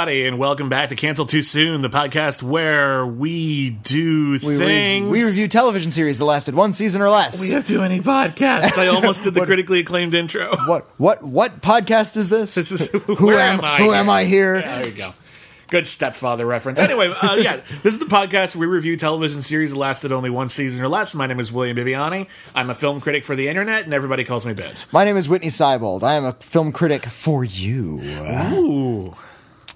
Everybody, and welcome back to Cancel Too Soon, the podcast where we do We, we, things. we review television series that lasted one season or less. We have too many podcasts. I almost did the critically acclaimed intro. what what what podcast is this? This is who am, am I who here? am I here? Yeah, there you go. Good stepfather reference. Anyway, uh, yeah, this is the podcast where we review television series that lasted only one season or less. My name is William Bibbiani. I'm a film critic for the internet, and everybody calls me Bibbs. My name is Witney Seibold. I am a film critic for you. Ooh,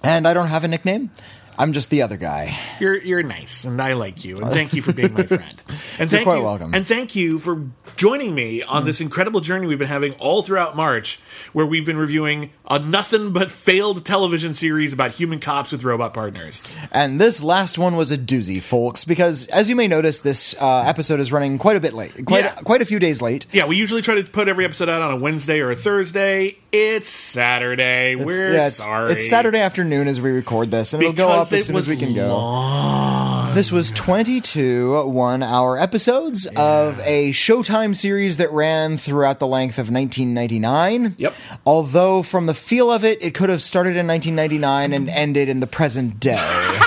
And I don't have a nickname. I'm just the other guy. you're you're nice, and I like you, and thank you for being my friend. And thank you. Quite you, welcome. And thank you for joining me on this incredible journey we've been having all throughout March, where we've been reviewing a nothing but failed television series about human cops with robot partners. And this last one was a doozy, folks, because as you may notice, this uh, episode is running quite a bit late, quite Yeah. quite a few days late. Yeah, we usually try to put every episode out on a Wednesday or a Thursday. It's Saturday. It's- We're yeah, it's, sorry. It's Saturday afternoon as we record this, and it'll go Because up as soon as we can go. This was 22 one hour episodes of a Showtime series that ran throughout the length of 1999. Yep. Although, from the feel of it, it could have started in 1999 and ended in the present day.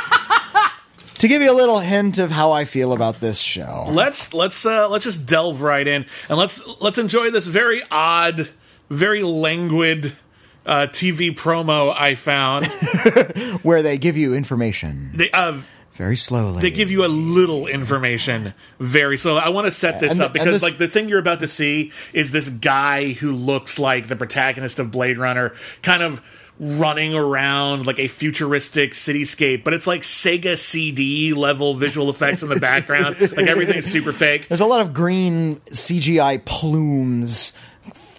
to give you a little hint of how I feel about this show. Let's let's uh, let's just delve right in and let's let's enjoy this very odd, very languid uh, TV promo I found. Where they give you information they, uh, very slowly. they give you a little information very slowly. I want to set this And- up because this- like the thing you're about to see is this guy who looks like the protagonist of Blade Runner, kind of running around like a futuristic cityscape, but it's like Sega CD level visual effects in the background. like everything's super fake. There's a lot of green CGI plumes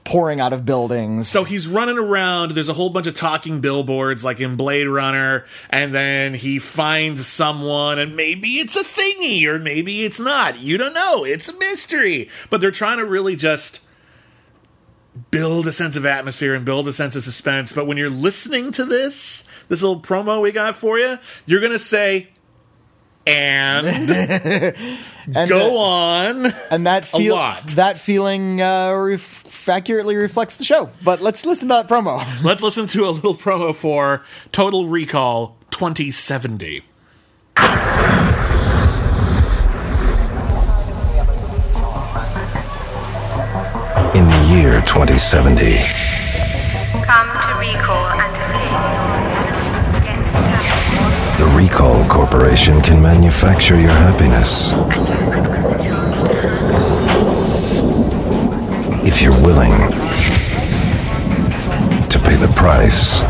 pouring out of buildings. So he's running around. There's a whole bunch of talking billboards, like in Blade Runner, and then he finds someone, and maybe it's a thingy, or maybe it's not. You don't know. It's a mystery. But they're trying to really just build a sense of atmosphere and build a sense of suspense. But when you're listening to this, this little promo we got for you, you're gonna say, and and, go uh, on. and that feel lot. that feeling uh, ref- accurately reflects the show. But let's listen to that promo. Let's listen to a little promo for Total Recall 2070. In the year 2070, Come to recall and escape. Get strapped, the Recall Corporation can manufacture your happiness to if you're willing to pay the price.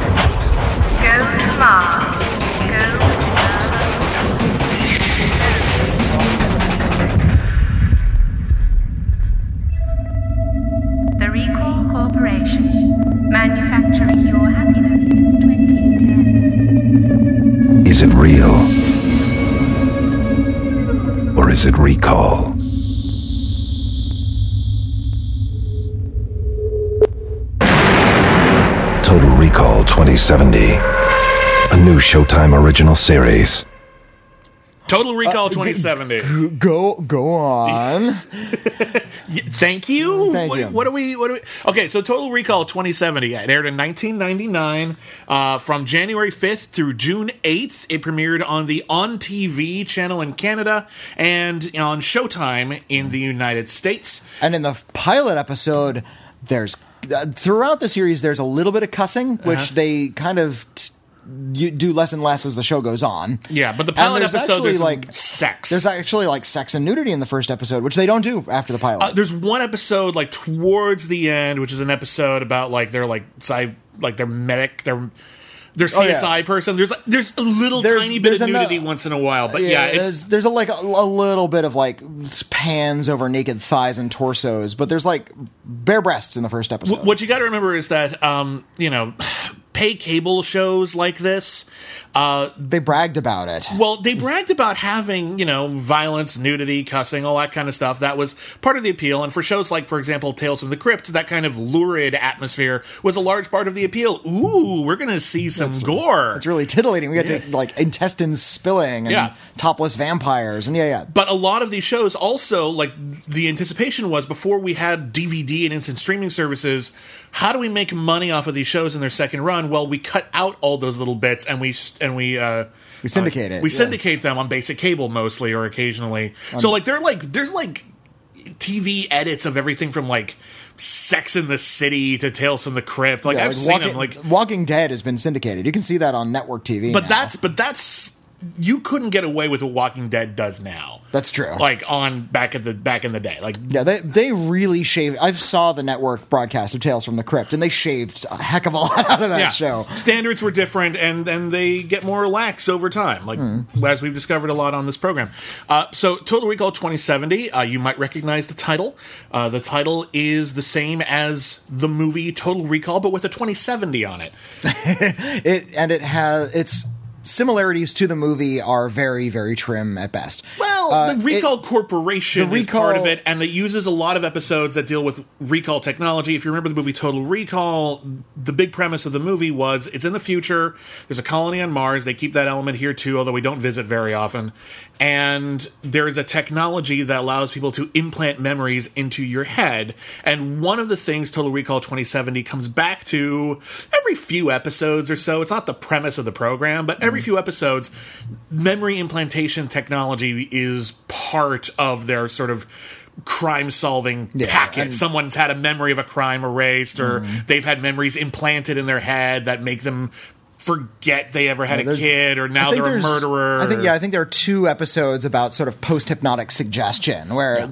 Go to Mars. Go The Recall Corporation, manufacturing your happiness since 2010. Is it real? Or is it recall? Total Recall 2070. A new Showtime original series. Total Recall 2070. Go go on. Thank you. Thank what, you. What do we? What do we? Okay, so Total Recall 2070. It aired in 1999, uh, from January 5th through June 8th. It premiered on the On TV channel in Canada and on Showtime in the United States. and in the pilot episode, there's uh, throughout the series there's a little bit of cussing, which Uh-huh. they kind of. T- you do less and less as the show goes on. Yeah, but the pilot there's episode actually, there's like sex. There's actually like sex and nudity in the first episode, which they don't do after the pilot. Uh, there's one episode like towards the end, which is an episode about like their like sci like their medic, their their Oh, yeah. CSI person. There's like there's a little There's- tiny bit of nudity once in a while, but yeah, it's there's there's a, like a, a little bit of like pans over naked thighs and torsos, but there's like bare breasts in the first episode. Wh- What you got to remember is that, um, you know, pay cable shows like this. Uh, they bragged about it. well, they bragged about having, you know, violence, nudity, cussing, all that kind of stuff. That was part of the appeal. And for shows like, for example, Tales from the Crypt, that kind of lurid atmosphere was a large part of the appeal. Ooh, we're going to see some gore. It's really titillating. We got to like intestines spilling and Yeah. topless vampires and yeah, yeah. But a lot of these shows also, like, the anticipation was before we had DVD and instant streaming services, how do we make money off of these shows in their second run? Well, we cut out all those little bits and we and we uh, We syndicate uh, it, We yeah. syndicate them on basic cable mostly or occasionally. so like they're like there's like TV edits of everything from like Sex in the City to Tales from the Crypt. Like Yeah, I've like seen Walking, them. Like, Walking Dead has been syndicated. You can see that on network TV. but now. that's but that's you couldn't get away with what Walking Dead does now. That's true. Like on back in the back in the day. Like yeah, they they really shaved. I saw the network broadcast of Tales from the Crypt, and they shaved a heck of a lot out of that yeah, show. standards were different, and and they get more lax over time, like Hmm. as we've discovered a lot on this program. Uh, so, Total Recall 2070, uh, you might recognize the title. Uh, the title is the same as the movie Total Recall, but with a 2070 on it. It and it has its similarities to the movie are very very trim at best. Well, Uh, the Recall Corporation the is part of it, and it uses a lot of episodes that deal with recall technology. If you remember the movie Total Recall, the big premise of the movie was it's in the future. There's a colony on Mars. They keep that element here too, although we don't visit very often. And there is a technology that allows people to implant memories into your head. And one of the things Total Recall 2070 comes back to every few episodes or so. It's not the premise of the program, but Mm. every few episodes, memory implantation technology is part of their sort of crime solving Yeah, packet. and- Someone's had a memory of a crime erased, or Mm. they've had memories implanted in their head that make them forget they ever had a kid, or now they're a murderer. I think yeah, I think there are two episodes about sort of post hypnotic suggestion where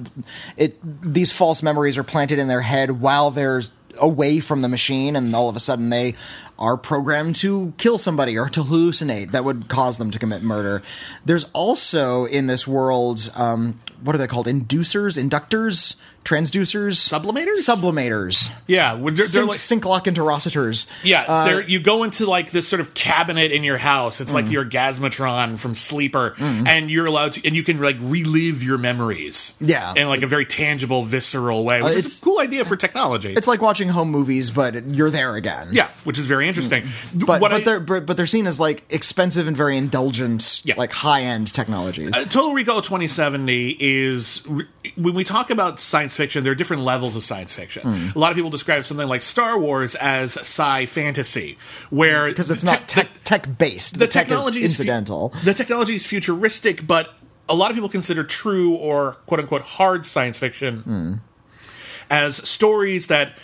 it these false memories are planted in their head while they're away from the machine, and all of a sudden they are programmed to kill somebody or to hallucinate that would cause them to commit murder. There's also in this world, um, what are they called? Inducers, inductors, transducers, Sublimators? sublimators, Yeah, they're, they're sync, like, sync lock interrocitors. Yeah, Uh, you go into like this sort of cabinet in your house. It's like your Gasmatron from Sleeper, and you're allowed to, and you can like relive your memories. Yeah. in like a very tangible, visceral way, which is it's- a cool idea for technology. It's like watching home movies, but you're there again. yeah, which is very interesting. but What but I- they're but, but they're seen as like expensive and very indulgent, Yeah. like high end technologies. Uh, Total Recall 2070 is when we talk about science fiction, there are different levels of science fiction. Hmm. A lot of people describe something like Star Wars as sci fantasy, where because it's the not tech- tech based. the, The, tech is technology fu- incidental. the technology is futuristic, but a lot of people consider true or quote unquote hard science fiction Hmm. as stories that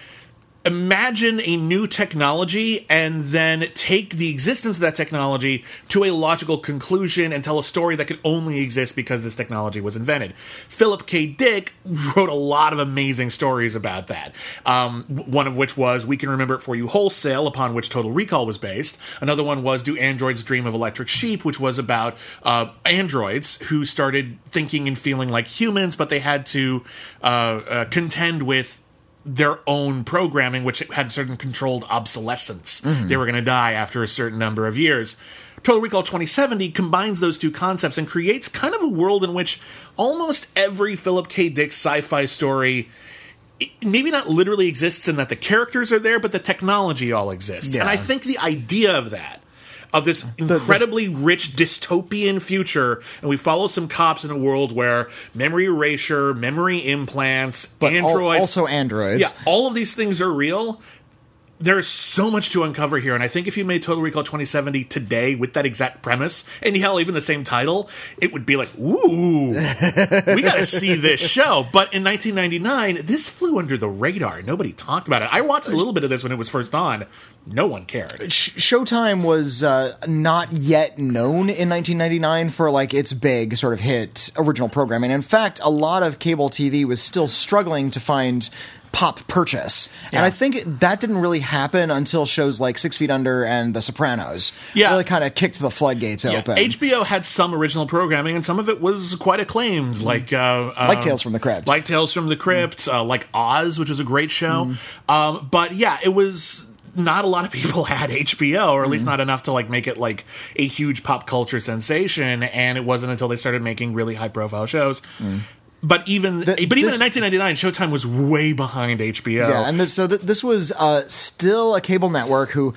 imagine a new technology and then take the existence of that technology to a logical conclusion and tell a story that could only exist because this technology was invented. Philip K. Dick wrote a lot of amazing stories about that. Um, one of which was We Can Remember It For You Wholesale, upon which Total Recall was based. Another one was Do Androids Dream of Electric Sheep, which was about uh, androids who started thinking and feeling like humans, but they had to uh, uh, contend with their own programming, which had certain controlled obsolescence. Mm-hmm. They were going to die after a certain number of years. Total Recall 2070 combines those two concepts and creates kind of a world in which almost every Philip K. Dick sci fi story maybe not literally exists in that the characters are there, but the technology all exists. And I think the idea of that, of this incredibly rich dystopian future, and we follow some cops in a world where memory erasure, memory implants, But al- androids, also androids. yeah, all of these things are real. There's so much to uncover here, and I think if you made Total Recall 2070 today with that exact premise, and hell, even the same title, it would be like, ooh, we got to see this show. But in 1999, this flew under the radar. Nobody talked about it. I watched a little bit of this when it was first on. No one cared. Showtime was uh, not yet known in 1999 for like its big sort of hit original programming. In fact, a lot of cable TV was still struggling to find pop purchase, and I think that didn't really happen until shows like Six Feet Under and The Sopranos. Yeah. really kind of kicked the floodgates Yeah, open. HBO had some original programming, and some of it was quite acclaimed, like uh, uh, Like Tales from the Crypt. like Tales from the Crypt, uh, like Oz, which was a great show. Mm-hmm. Um, but yeah, it was not a lot of people had HBO, or at Mm-hmm. least not enough to like make it like a huge pop culture sensation. And it wasn't until they started making really high profile shows. But even but even this- in 1999, Showtime was way behind HBO. Yeah, and this, so th- this was uh, still a cable network who,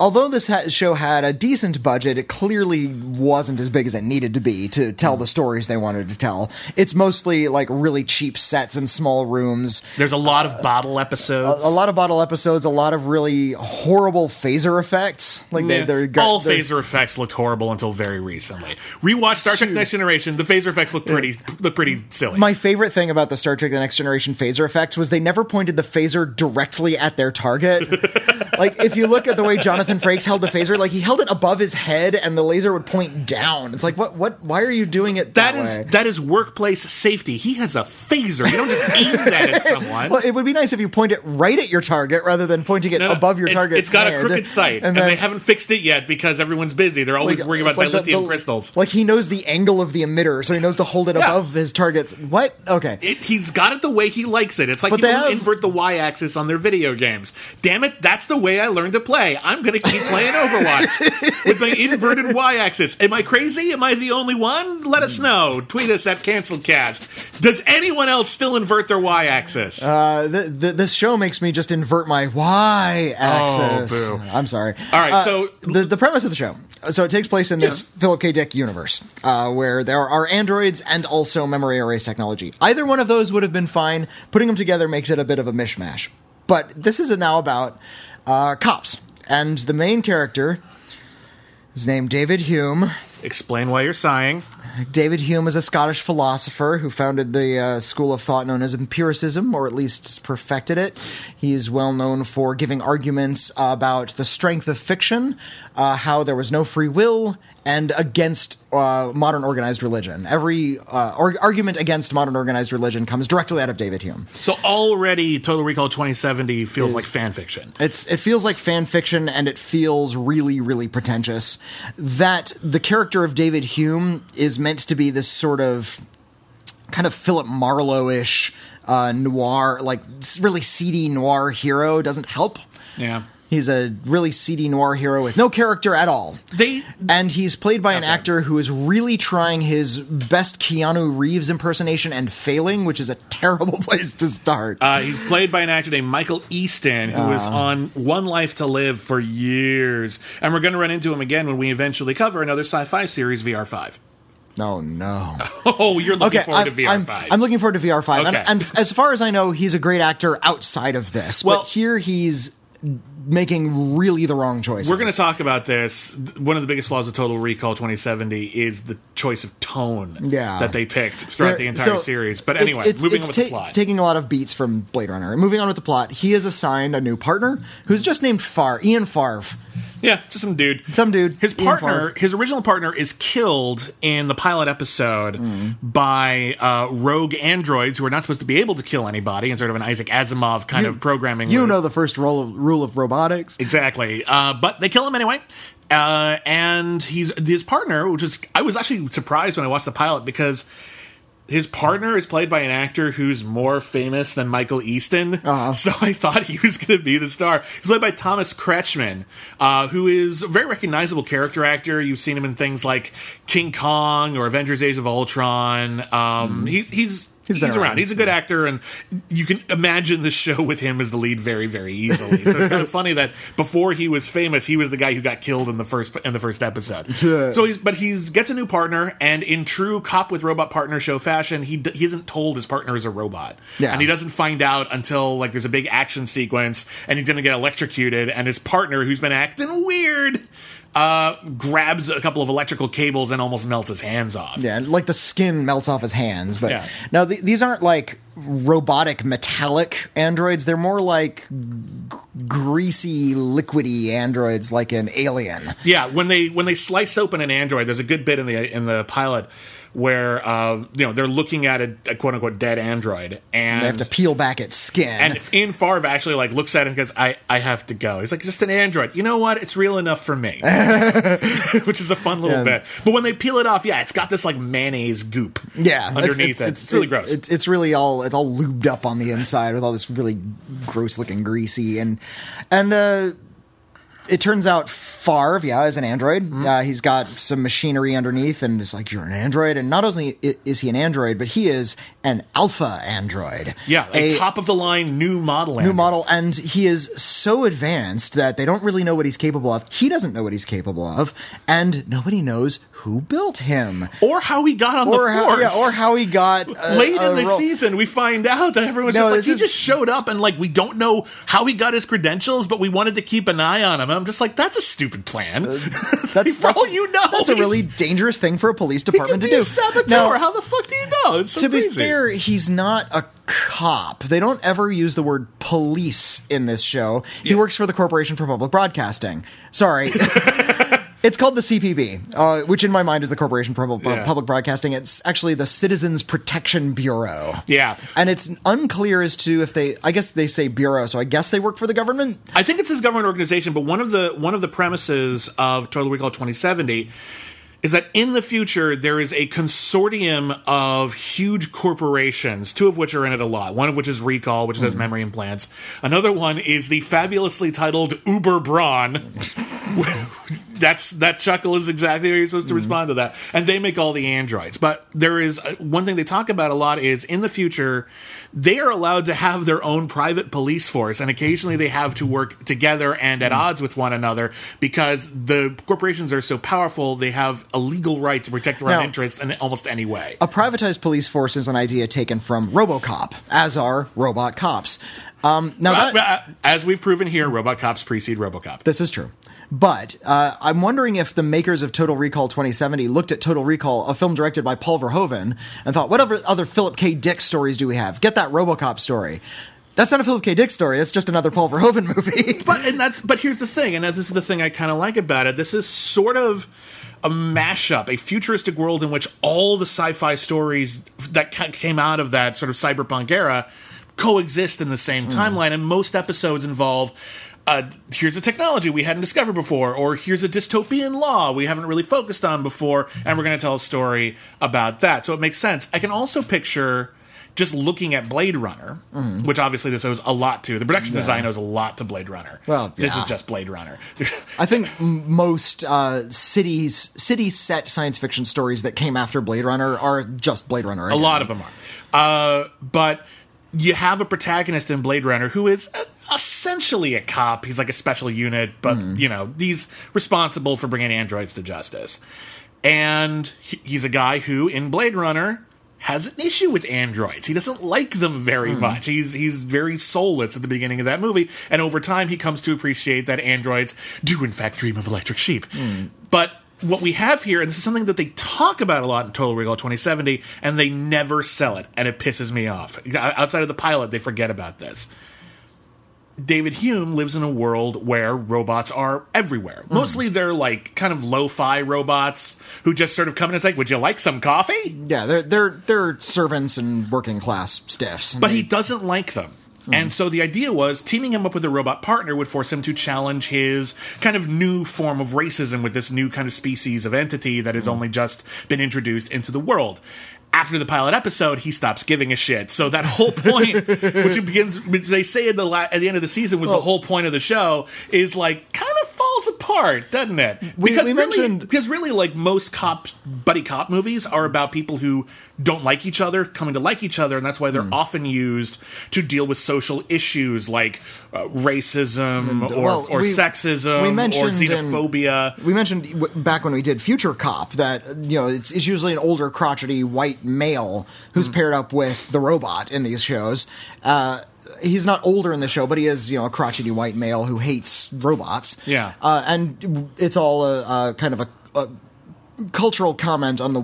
although this ha- show had a decent budget, it clearly wasn't as big as it needed to be to tell the stories they wanted to tell. It's mostly like really cheap sets and small rooms. There's a lot of bottle episodes. A lot of bottle episodes, a lot of really horrible phaser effects. Like they, Yeah. they're all they're- phaser effects looked horrible until very recently. Rewatch Star Trek. Next Generation. The phaser effects look pretty look pretty silly. My favorite thing about the Star Trek: The Next Generation phaser effects was they never pointed the phaser directly at their target. like if you look at the way Jonathan Frakes held the phaser, like he held it above his head, and the laser would point down. It's like what? What? Why are you doing it that, that is way? that is workplace safety. He has a phaser. You don't just aim that at someone. well, it would be nice if you point it right at your target rather than pointing it No, no, above your it's- target. It's got a crooked sight, and, then- they haven't fixed it yet because everyone's busy. They're always like- worrying about like dilithium the- crystals. Like he knows the angle of the emitter, so he knows to hold it Yeah. above his targets. What? Okay. It, he's got it the way he likes it. It's like But people they have- invert the y-axis on their video games. Damn it, that's the way I learned to play. I'm going to keep playing Overwatch with my inverted y-axis. Am I crazy? Am I the only one? Let us know. Tweet us at CanceledCast. Does anyone else still invert their y-axis? Uh, th- th- this show makes me just invert my y axis. Oh. I'm sorry. All right, Uh, so- the the premise of the show. So it takes place in this Yeah. Philip K. Dick universe, uh, where there are androids and also memory erase technology. Either one of those would have been fine. Putting them together makes it a bit of a mishmash. But this is now about uh, cops, and the main character is named David Hume. Explain why you're sighing. David Hume is a Scottish philosopher who founded the uh, school of thought known as empiricism, or at least perfected it. He is well known for giving arguments about the strength of fiction, uh, how there was no free will, and against uh, modern organized religion. Every uh, or- argument against modern organized religion comes directly out of David Hume. So already Total Recall 2070 feels Is- like fan fiction. It's it feels like fan fiction and it feels really really pretentious. That the character of David Hume is meant to be this sort of kind of Philip Marlowe-ish uh, noir, like really seedy noir hero doesn't help. Yeah. He's a really seedy noir hero with no character at all. They And he's played by an Okay. actor who is really trying his best Keanu Reeves impersonation and failing, which is a terrible place to start. Uh, he's played by an actor named Michael Easton, who was on One Life to Live for years. And we're going to run into him again when we eventually cover another sci fi series, VR5. no, no. Oh, you're looking Okay, forward I'm, to VR5. I'm, I'm looking forward to VR5. Okay. And, and as far as I know, he's a great actor outside of this. Well- but here he's making really the wrong choices. We're going to talk about this. One of the biggest flaws of Total Recall 2070 is the choice of tone Yeah. that they picked throughout the entire so series. But anyway, it's, moving it's on with ta- the plot. Taking a lot of beats from Blade Runner. Moving on with the plot, he is assigned a new partner who's just named Far, Ian Farve. yeah, just some dude. Some dude. His partner, his original partner, is killed in the pilot episode Hmm. by uh, rogue androids who are not supposed to be able to kill anybody, and sort of an Isaac Asimov kind of programming. You where- know the first rule of, rule of robotics. Exactly. Uh, but they kill him anyway. Uh, and he's his partner, which is I was actually surprised when I watched the pilot because his partner is played by an actor who's more famous than Michael Easton. Uh-huh. So I thought he was going to be the star. He's played by Thomas Kretschmann, uh, who is a very recognizable character actor. You've seen him in things like King Kong or Avengers: Age of Ultron. Um, He's he's He's, been around. around. He's a good actor, and you can imagine the show with him as the lead very, very easily. so it's kind of funny that before he was famous, he was the guy who got killed in the first in the first episode. So he's but he's gets a new partner, and in true cop with robot partner show fashion, he d- he isn't told his partner is a robot, Yeah. and he doesn't find out until like there's a big action sequence, and he's gonna get electrocuted, and his partner, who's been acting weird. Uh, grabs a couple of electrical cables and almost melts his hands off. Yeah, like the skin melts off his hands. But Yeah. no, th- these aren't like robotic metallic androids. They're more like g- greasy, liquidy androids, like an alien. Yeah, when they when they slice open an android, there's a good bit in the in the pilot where uh, you know they're looking at a, a quote unquote dead android, and They have to peel back its skin. and Ian Farve actually like looks at it and goes, "I I have to go." He's like, "Just an android." You know what? It's real enough for me, which is a fun little Yeah. bit. But when they peel it off, yeah, it's got this like mayonnaise goop, yeah, it's- underneath it. It's, really gross. It's, it's really all it's all lubed up on the inside with all this really gross looking greasy and and uh, it turns out Farve, yeah, is an android. Mm-hmm. Uh, he's got some machinery underneath, and it's like you're an android. And not only is he an android, but he is an alpha android. yeah, a, top of the line new model. new android. model, and he is so advanced that they don't really know what he's capable of. He doesn't know what he's capable of, and nobody knows who built him or how he got on or the how, force. yeah, or how he got uh, late a in the role. season, we find out that everyone's No, just like he is- just showed up and like we don't know how he got his credentials, but we wanted to keep an eye on him. And I'm just like, that's a stupid plan. That's, that's all you know, That's a really dangerous thing for a police department to do. a saboteur. Now, how the fuck do you know? It's so to be fair, he's not a cop. They don't ever use the word police in this show. He Yeah. works for the Corporation for Public Broadcasting. Sorry. It's called the CPB, uh, which in my mind is the Corporation for Public, Yeah. Public Broadcasting. It's actually the Citizens Protection Bureau. Yeah. And it's unclear as to if they, I guess they say bureau, so I guess they work for the government. I think it's his government organization, but one of the one of the premises of Total Recall 2070 is that in the future there is a consortium of huge corporations, two of which are in it a lot. One of which is Recall, which has memory implants. Another one is the fabulously titled Uber Braun. That's that chuckle is exactly how you're supposed to respond to that. And they make all the androids. But there is uh, one thing they talk about a lot is in the future they are allowed to have their own private police force and occasionally they have to work together and at odds with one another because the corporations are so powerful they have a legal right to protect their own interests in almost any way. A privatized police force is an idea taken from Robocop, as are robot cops. Um, now, that, As we've proven here, Robot Cops precede Robocop. This is true. But uh, I'm wondering if the makers of Total Recall 2070 looked at Total Recall, a film directed by Paul Verhoeven, and thought, what other, other Philip K. Dick stories do we have? Get that Robocop story. That's not a Philip K. Dick story. It's just another Paul Verhoeven movie. But and that's but here's the thing, and this is the thing I kind of like about it. This is sort of a mashup, a futuristic world in which all the sci-fi stories that came out of that sort of cyberpunk era coexist in the same timeline, and most episodes involve. Uh, here's a technology we hadn't discovered before, or here's a dystopian law we haven't really focused on before, and we're going to tell a story about that. So it makes sense. I can also picture just looking at Blade Runner, which obviously this owes a lot to. The production design owes a lot to Blade Runner. Well, this yeah. is just Blade Runner. I think most uh, cities, city set science fiction stories that came after Blade Runner are just Blade Runner. a lot of them are. Uh, but you have a protagonist in Blade Runner who is essentially a cop. He's like a special unit, but hmm. you know he's responsible for bringing androids to justice. And he's a guy who, in Blade Runner, has an issue with androids. He doesn't like them very hmm. much. He's he's very soulless at the beginning of that movie, and over time he comes to appreciate that androids do in fact dream of electric sheep. Hmm. But what we have here, and this is something that they talk about a lot in Total Recall 2070, and they never sell it, and it pisses me off. Outside of the pilot, they forget about this. David Hume lives in a world where robots are everywhere. Hmm. Mostly they're like kind of lo-fi robots who just sort of come in and say, "Would you like some coffee?" Yeah, they're they're they're servants and working class stiffs. But he doesn't like them. And so the idea was teaming him up with a robot partner would force him to challenge his kind of new form of racism with this new kind of species of entity that has mm. only just been introduced into the world. After the pilot episode, he stops giving a shit. So that whole point, which begins, which they say at the la- at the end of the season was the whole point of the show, is like kind of falls apart, doesn't it? We- because we really, mentioned- because really, like most cop buddy cop movies are about people who don't like each other coming to like each other, and that's why they're Hmm. often used to deal with social issues like uh, racism or, well, or we- sexism we or mentioned in- xenophobia. We mentioned back when we did Future Cop that you know it's, it's usually an older, crotchety white male who's Hmm. paired up with the robot in these shows. Uh, he's not older in the show, but he is you know a crotchety white male who hates robots. Yeah. uh, and it's all a, a kind of a, a cultural comment on the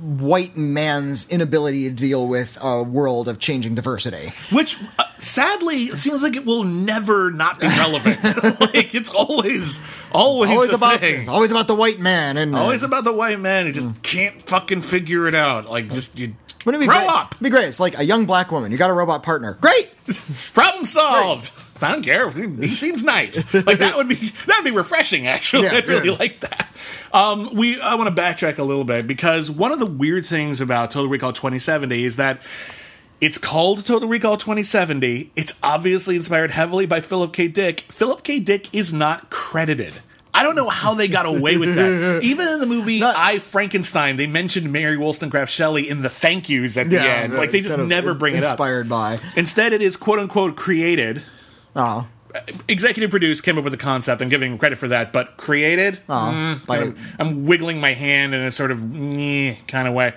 white man's inability to deal with a world of changing diversity. Which, uh, sadly, it seems like it will never not be relevant. like it's always, always, always a about thing. it's always about the white man and Always about the white man who just can't fucking figure it out. Like, just you Wouldn't it be grow great? up. It'd be great. It's like a young black woman. You got a robot partner. Great. Problem solved. I don't care. He seems nice. Like that would be that'd be refreshing. Actually, Yeah, I'd really yeah. like that. Um, we I want to backtrack a little bit because one of the weird things about Total Recall 2070 is that. It's called Total Recall 2070. It's obviously inspired heavily by Philip K. Dick. Philip K. Dick is not credited. I don't know how they got away with that. Even in the movie Not- I Frankenstein, they mentioned Mary Wollstonecraft Shelley in the thank yous at the end. Like they just never bring it up. Inspired by. Instead, it is quote unquote created. Oh. Executive produced, came up with the concept. I'm giving him credit for that, but created. Oh, mm, by I'm, I'm wiggling my hand in a sort of mm, kind of way.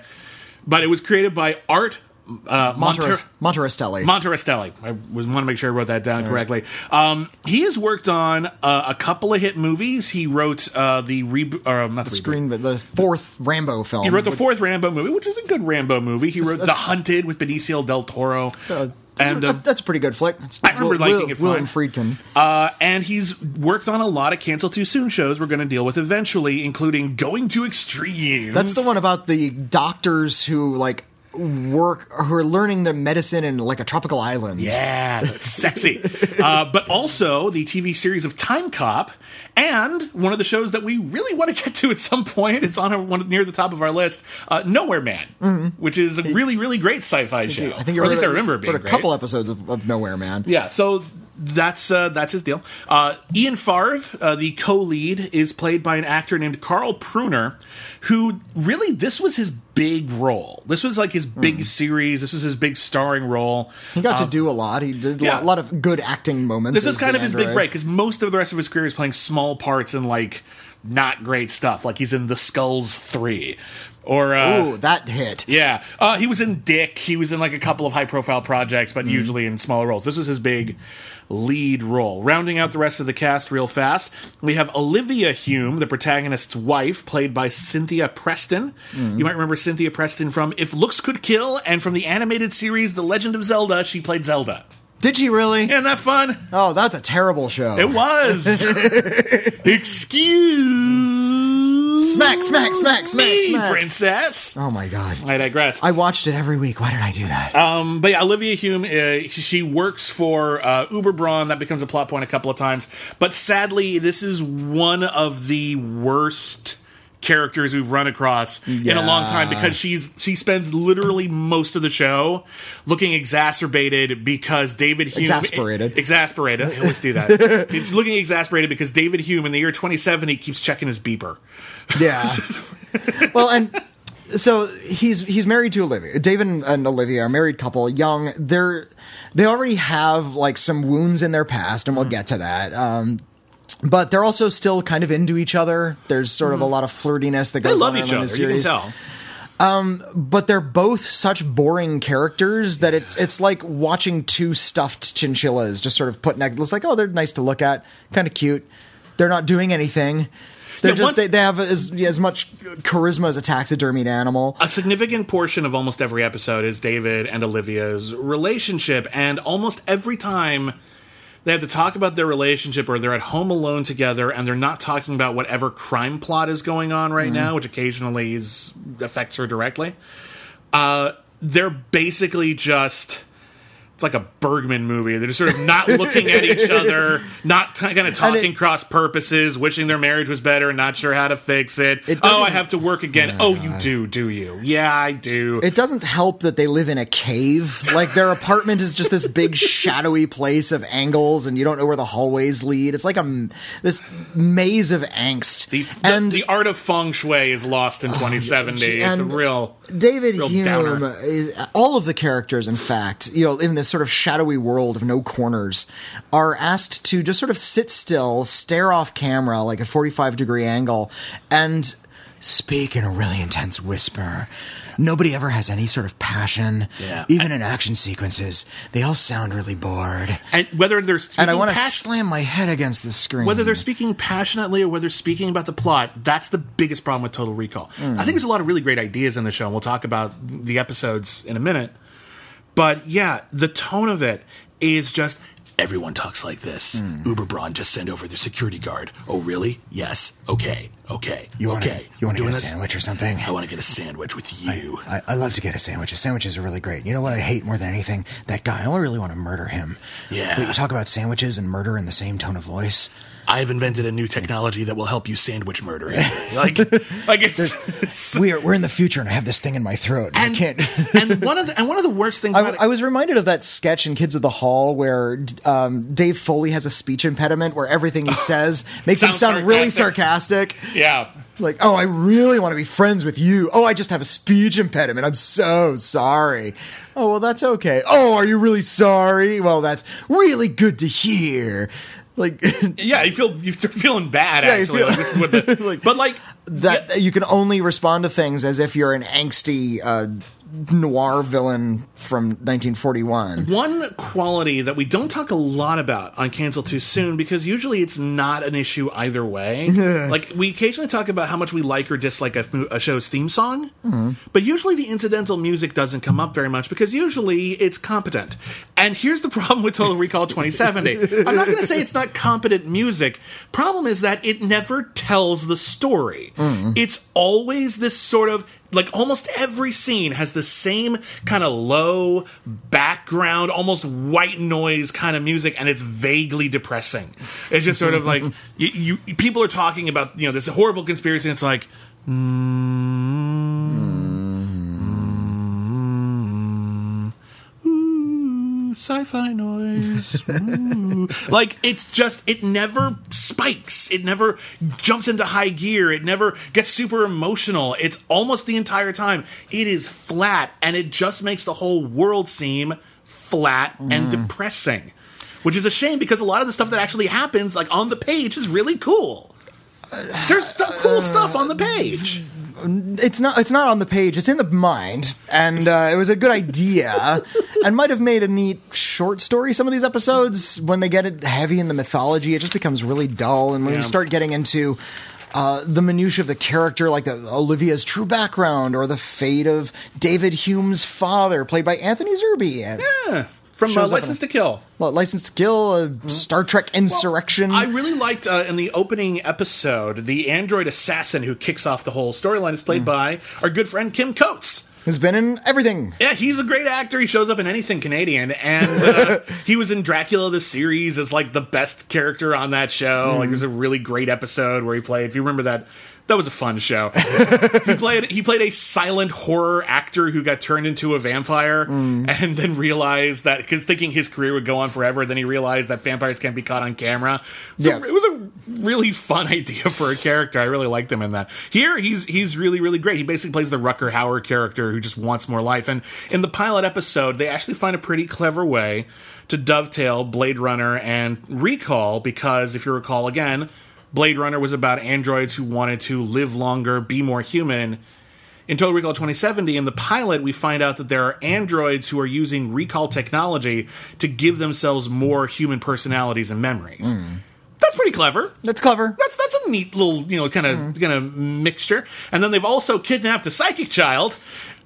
But it was created by Art uh, Monter- Monterastelli. Monterastelli. I was want to make sure I wrote that down correctly. Um, he has worked on uh, a couple of hit movies. He wrote uh, the reboot, or not the, reboot. screen, but the fourth Rambo film. He wrote the fourth Rambo movie, which is a good Rambo movie. He wrote The Hunted with Benicio del Toro, Uh, and uh, that's a pretty good flick. It's I remember Will- liking it William. Friedkin. Uh, and he's worked on a lot of cancel too soon shows we're going to deal with eventually, including Going to Extremes. That's the one about the doctors who like work who are learning their medicine in like a tropical island. Yeah, that's sexy. uh, but also the TV series of Time Cop, and one of the shows that we really want to get to at some point. It's on our, one near the top of our list, uh, Nowhere Man, which is a really, really great sci-fi show. I think or at least I remember it being a great. couple episodes of, of Nowhere Man. Yeah, so that's uh, that's his deal. Uh, Ian Farve, uh, the co-lead, is played by an actor named Karl Pruner, who really this was his big role. This was like his big series. This was his big starring role. He got to do a lot. He did a yeah. lot, lot of good acting moments. This as is kind of his big break because most of the rest of his career is playing small parts in like not great stuff. Like he's in The Skulls Three, or uh, Ooh, that hit. yeah, uh, he was in Dick. He was in like a couple of high profile projects, but usually in smaller roles. This was his big lead role. Rounding out the rest of the cast real fast, we have Olivia Hume, the protagonist's wife, played by Cynthia Preston. You might remember Cynthia Preston from If Looks Could Kill and from the animated series The Legend of Zelda. She played Zelda. Did she really? Isn't that fun? Oh, that's a terrible show. It was. Excuse Smack, smack, smack, smack, me, smack. princess. oh my god. I digress. I watched it every week. Why did I do that? Um, but yeah, Olivia Hume, uh, she works for uh, Uber Braun. That becomes a plot point a couple of times. But sadly, this is one of the worst characters we've run across in a long time because she's she spends literally most of the show looking exacerbated because David Hume Exasperated. exasperated I always do that he's looking exasperated because David Hume in the year 2070 keeps checking his beeper Yeah. well, and so he's he's married to Olivia. David and Olivia are a married couple, young. They're they already have like some wounds in their past, and we'll mm. get to that. Um, but they're also still kind of into each other. There's sort of mm-hmm. a lot of flirtiness that they goes love on each in other the you can series. tell um, But they're both such boring characters that it's it's like watching two stuffed chinchillas just sort of put next. It's like oh, they're nice to look at, kind of cute. They're not doing anything. They're Yeah, just once- they, they have as as much charisma as a taxidermied animal. a significant portion of almost every episode is David and Olivia's relationship, and almost every time they have to talk about their relationship or they're at home alone together and they're not talking about whatever crime plot is going on right now, which occasionally is, affects her directly. Uh, they're basically just It's like a Bergman movie. They're just sort of not looking at each other, not t- kind of talking it- cross purposes, wishing their marriage was better, and not sure how to fix it. It oh, I have to work again. oh, oh you do, do you? Yeah, I do. It doesn't help that they live in a cave. Like their apartment is just this big shadowy place of angles, and you don't know where the hallways lead. It's like a this maze of angst. the, the, and the art of feng shui is lost in 2070. it's a real. David real Hume, downer. is, all of the characters, in fact, you know, in this sort of shadowy world of no corners, are asked to just sort of sit still, stare off camera like a 45 degree angle, and speak in a really intense whisper. Nobody ever has any sort of passion. Yeah. Even in action sequences, they all sound really bored. And whether they're And I want to pas- slam my head against the screen. whether they're speaking passionately or whether they're speaking about the plot, that's the biggest problem with Total Recall. I think there's a lot of really great ideas in the show, and we'll talk about the episodes in a minute. But yeah, the tone of it is just everyone talks like this. Hmm. Uber Braun just sent over their security guard. Oh, really? Yes. Okay. Okay. you want okay. to you want to get a this? sandwich or something? I want to get a sandwich with you. I, I love to get a sandwich. Sandwiches are really great. You know what I hate more than anything? That guy. I really want to murder him. Yeah. Wait, you talk about sandwiches and murder in the same tone of voice. I've invented a new technology that will help you sandwich murder. like, like it's. We're we're in the future, and I have this thing in my throat. and and, I can't. and one of the and one of the worst things about I, it, I was reminded of that sketch in Kids of the Hall where um, Dave Foley has a speech impediment where everything he says makes him sound really sarcastic. sarcastic. yeah, Like, oh, I really want to be friends with you. Oh, I just have a speech impediment. I'm so sorry. Oh, well, that's okay. Oh, are you really sorry? Well, that's really good to hear. Like, yeah, you feel you're feeling bad. Yeah, actually, feel- like, this is what the, Like- but like that you can only respond to things as if you're an angsty uh, noir villain from 1941. One quality that we don't talk a lot about on Cancel Too Soon because usually it's not an issue either way. like we occasionally talk about how much we like or dislike a, a show's theme song, mm-hmm. but usually the incidental music doesn't come up very much because usually it's competent. And here's the problem with Total Recall 2070. I'm not going to say it's not competent music. Problem is that it never tells the story. Mm-hmm. It's always this sort of like almost every scene has the same kind of low background, almost white noise kind of music, and it's vaguely depressing. It's just sort of like you, you people are talking about you know this horrible conspiracy. And it's like. mm, Sci-fi noise, like it's just it never spikes. It never jumps into high gear. It never gets super emotional. It's almost the entire time. It is flat, and it just makes the whole world seem flat and mm. depressing. Which is a shame because a lot of the stuff that actually happens, like on the page, is really cool. There's st- cool uh, stuff on the page. It's not. It's not on the page. It's in the mind, and uh, it was a good idea, and might have made a neat short story. Some of these episodes, when they get it heavy in the mythology, it just becomes really dull. And when Yeah. you start getting into uh, the minutia of the character, like the, Olivia's true background, or the fate of David Hume's father, played by Anthony Zerbe, Yeah, from uh, Shows up in License to Kill. well, License to Kill, uh, Star Trek Insurrection. I really liked uh, in the opening episode the android assassin who kicks off the whole storyline is played by our good friend Kim Coates. has been in everything. Yeah, he's a great actor. He shows up in anything Canadian, and uh, he was in Dracula the series as like the best character on that show. Like, there's a really great episode where he played. If you remember that, that was a fun show. he played he played a silent horror actor who got turned into a vampire, mm. and then realized that because thinking his career would go on forever, then he realized that vampires can't be caught on camera. So Yeah. it was a really fun idea for a character. I really liked him in that. Here, he's he's really really great. He basically plays the Rutger Hauer character who just wants more life. And in the pilot episode, they actually find a pretty clever way to dovetail Blade Runner and Recall because if you recall again, Blade Runner was about androids who wanted to live longer, be more human. In Total Recall 2070, in the pilot, we find out that there are androids who are using recall technology to give themselves more human personalities and memories. Hmm. That's pretty clever. That's clever. That's that's a neat little you know kind of hmm. kind of mixture. And then they've also kidnapped a psychic child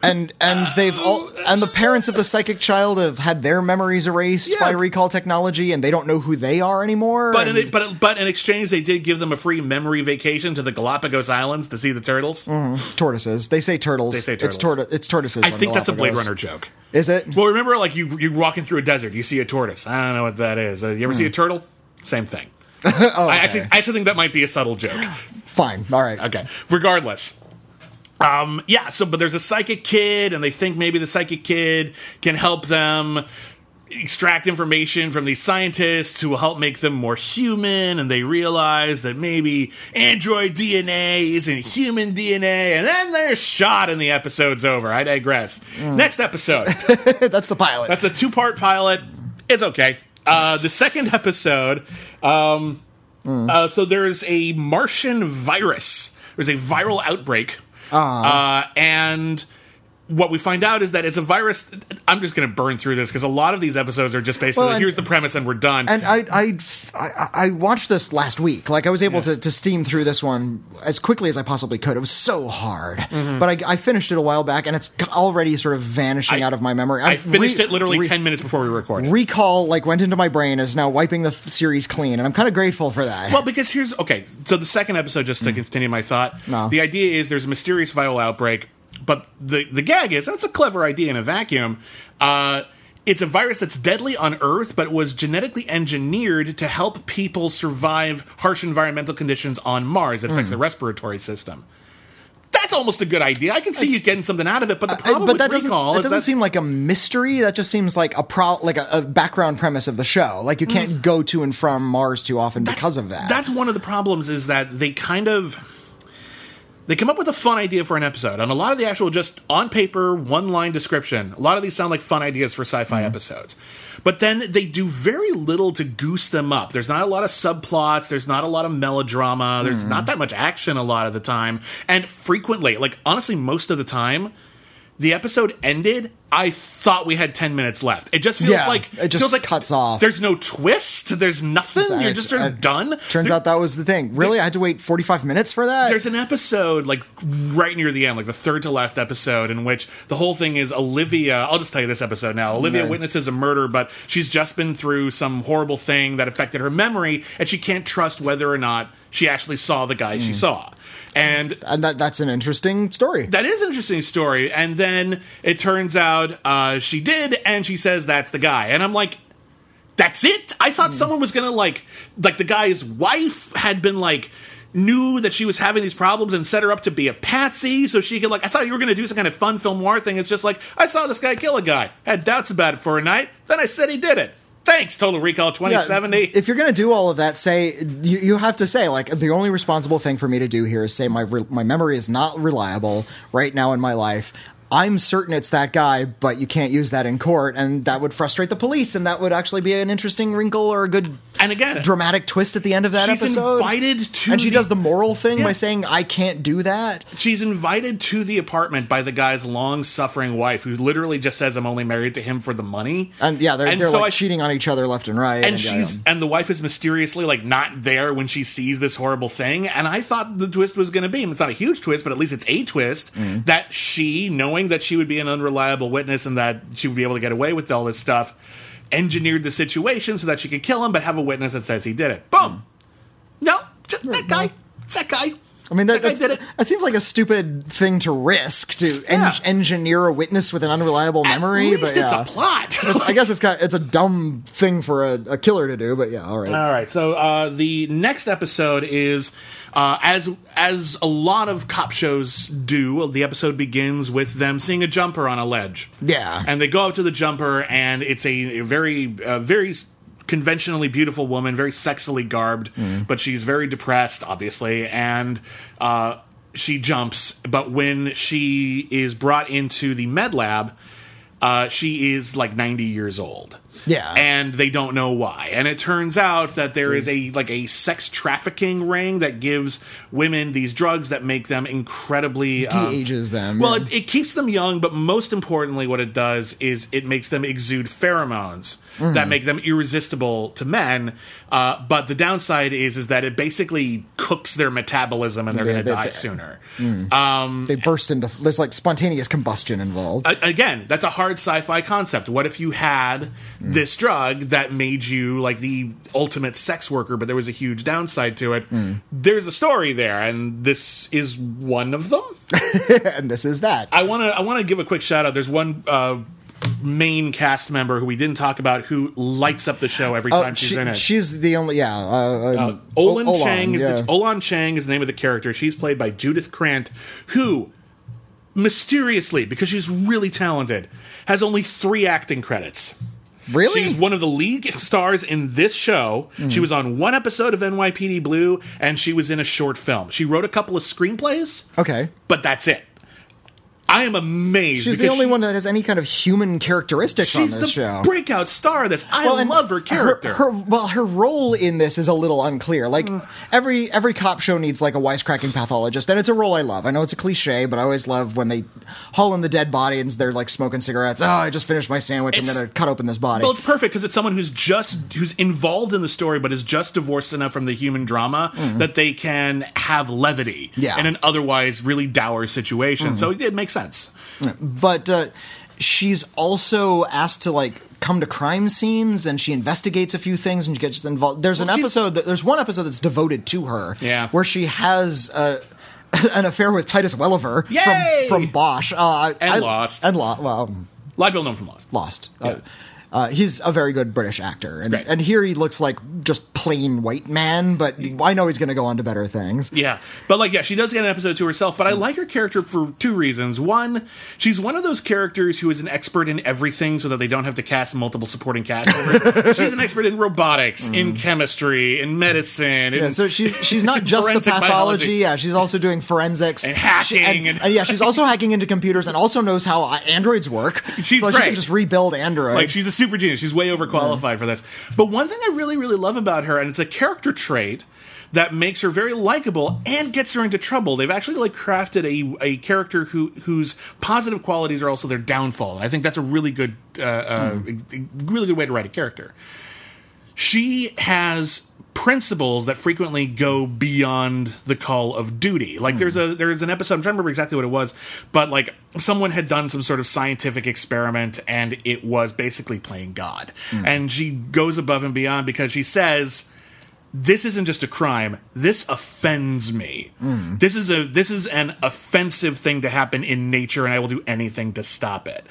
and and they've all and the parents of the psychic child have had their memories erased Yeah. by recall technology, and they don't know who they are anymore. But and- in, but but in exchange, they did give them a free memory vacation to the Galapagos Islands to see the turtles. tortoises. They say turtles. They say turtles. It's turtles. It's tortoises. I think that's a Blade Runner joke. Is it? Well, remember, like you you're walking through a desert, you see a tortoise. I don't know what that is. Uh, you ever see a turtle? Same thing. oh, okay. I actually I actually think that might be a subtle joke. fine. All right. Okay. Regardless. Um, yeah, so but there's a psychic kid, and they think maybe the psychic kid can help them extract information from these scientists who will help make them more human, and they realize that maybe android DNA isn't human DNA, and then they're shot and the episode's over. I digress. Next episode. that's the pilot. That's a two part pilot. It's okay. Uh, the second episode. Um, uh, so there's a Martian virus. There's a viral outbreak. Uh, and what we find out is that it's a virus. I'm just going to burn through this because a lot of these episodes are just basically Well, and- here's the premise and we're done. and I, I, I, I watched this last week. Like I was able to, to steam through this one as quickly as I possibly could. It was so hard, Mm-hmm. but I, I finished it a while back, and it's already sort of vanishing I- out of my memory. I finished re- it literally re- 10 minutes before we recorded. Recall like went into my brain is now wiping the f- series clean, and I'm kind of grateful for that. Well, because here's okay. So the second episode, just to continue my thought, No. the idea is there's a mysterious viral outbreak, but the the gag is that's a clever idea in a vacuum. Uh, it's a virus that's deadly on Earth, but was genetically engineered to help people survive harsh environmental conditions on Mars. It affects Hmm. the respiratory system. That's almost a good idea. I can see you getting something out of it, but the I- problem but with that doesn't, recall that is doesn't that seem like a mystery. That just seems like a pro, like a, a background premise of the show. Like you can't go to and from Mars too often because of that. That's one of the problems is that they kind of they come up with a fun idea for an episode, and a lot of the actual just on paper one line description. A lot of these sound like fun ideas for sci-fi Mm-hmm. episodes, but then they do very little to goose them up. There's not a lot of subplots. There's not a lot of melodrama. There's Mm-hmm. not that much action a lot of the time, and frequently, like honestly, most of the time. The episode ended. I thought we had ten minutes left. It just feels Yeah, like it just feels like cuts off. There's no twist. There's nothing. You're just sort of done. Turns There- out that was the thing. Really, I had to wait 45 minutes for that. there's an episode like right near the end, like the third to last episode, in which the whole thing is Olivia. I'll just tell you this episode now. Olivia witnesses a murder, but she's just been through some horrible thing that affected her memory, and she can't trust whether or not she actually saw the guy Mm. she saw. And and that that's an interesting story. that is an interesting story. And then it turns out uh, she did, and she says that's the guy. And I'm like, that's it. I thought someone was gonna like, like the guy's wife had been like knew that she was having these problems and set her up to be a patsy so she could like. I thought you were gonna do some kind of fun film noir thing. It's just like I saw this guy kill a guy, had doubts about it for a night, then I said he did it. Thanks, Total Recall 2070. If you're gonna do all of that, say you, you have to say like the only responsible thing for me to do here is say my re- my memory is not reliable right now in my life. I'm certain it's that guy, but you can't use that in court, and that would frustrate the police, and that would actually be an interesting wrinkle or a good and again, dramatic twist at the end of that she's episode. invited to and she the- does the moral thing Yeah. by saying, "I can't do that." She's invited to the apartment by the guy's long suffering wife, who literally just says, "I'm only married to him for the money." And yeah, they're, And they're so like I- cheating on each other left and right. and yeah, she's yeah. and the wife is mysteriously like not there when she sees this horrible thing. And I thought the twist was going to be—it's not a huge twist, but at least it's a twist Mm-hmm. that she, knowing that she would be an unreliable witness and that she would be able to get away with all this stuff, engineered the situation so that she could kill him, but have a witness that says he did it. Boom. No, just that guy. It's that guy. I mean, that, that guy that's, did it. that seems like a stupid thing to risk to en- Yeah. engineer a witness with an unreliable memory. At least but it's a plot. It's- I guess it's kind it's a dumb thing for a, a killer to do, but yeah, all right. All right. So uh, the next episode is uh, as as a lot of cop shows do. The episode begins with them seeing a jumper on a ledge. Yeah. and they go up to the jumper, and it's a, a very uh, very conventionally beautiful woman, very sexily garbed, but she's very depressed, obviously, and. Uh, she jumps, but when she is brought into the med lab, uh, she is like 90 years old. Yeah. and they don't know why. And it turns out that there is a like a sex trafficking ring that gives women these drugs that make them incredibly um, De-ages them, Well, it, it keeps them young, but most importantly, what it does is it makes them exude pheromones Mm. that make them irresistible to men. Uh, but the downside is is that it basically cooks their metabolism, and they're Yeah, going to they- die they- sooner. they burst into there's like spontaneous combustion involved. Again, that's a hard sci-fi concept. What if you had this drug that made you like the ultimate sex worker, but there was a huge downside to it? There's a story there, and this is one of them. and this is that. I want to I want to give a quick shout out. There's one uh, main cast member who we didn't talk about who lights up the show every time Oh, she's she- in it. She's the only yeah. Uh, Uh, um, Olin Olan, Chang is yeah. the Olan Chang is the name of the character. She's played by Judith Krant, who mysteriously, because she's really talented, has only three acting credits. really. She's one of the lead stars in this show. Hmm. She was on one episode of NYPD Blue, and she was in a short film. She wrote a couple of screenplays, okay. but that's it. I am amazed. She's the only she- one that has any kind of human characteristics on this the show. breakout star of this. I Well, love her character. Her, well, her role in this is a little unclear. Like Mm. every every cop show needs like a wisecracking pathologist, and it's a role I love. I know it's a cliche, but I always love when they haul in the dead body and they're like smoking cigarettes. Oh, I just finished my sandwich. It's- I'm gonna cut open this body. Well, it's perfect because it's someone who's just who's involved in the story, but is just divorced enough from the human drama that they can have levity. Yeah. In an otherwise really dour situation. So it makes sense. But uh, she's also asked to like come to crime scenes and she investigates a few things and she gets involved there's an Well, she's- episode that there's one episode that's devoted to her Yeah. where she has uh, an affair with Titus Welliver Yay! from from Bosch uh, And I- Lost. and Lost well A lot of people know him from Lost. Lost Yeah. uh, uh, he's a very good British actor, and, and here he looks like just plain white man. But I know he's going to go on to better things. Yeah, but like, yeah, she does get an episode to herself. But I like her character for two reasons. One, she's one of those characters who is an expert in everything, so that they don't have to cast multiple supporting cast members. she's an expert in robotics, in chemistry, in medicine. Mm. Yeah, in- so she's she's not just the pathology. biology. Yeah, she's also doing forensics And hacking She- and, and- and yeah, she's also hacking into computers and also knows how uh, androids work. She's so she great. can just rebuild androids. Like she's a super genius. She's way overqualified for this. But one thing I really, really love about her, and it's a character trait that makes her very likable and gets her into trouble. They've actually like crafted a, a character who whose positive qualities are also their downfall. And I think that's a really good, uh, uh, really good way to write a character. She has principles that frequently go beyond the call of duty. Like there's a there's an episode I'm trying to remember exactly what it was, but like someone had done some sort of scientific experiment and it was basically playing God. Hmm. And she goes above and beyond because she says this isn't just a crime. This offends me. Hmm. This is a this is an offensive thing to happen in nature, and I will do anything to stop it.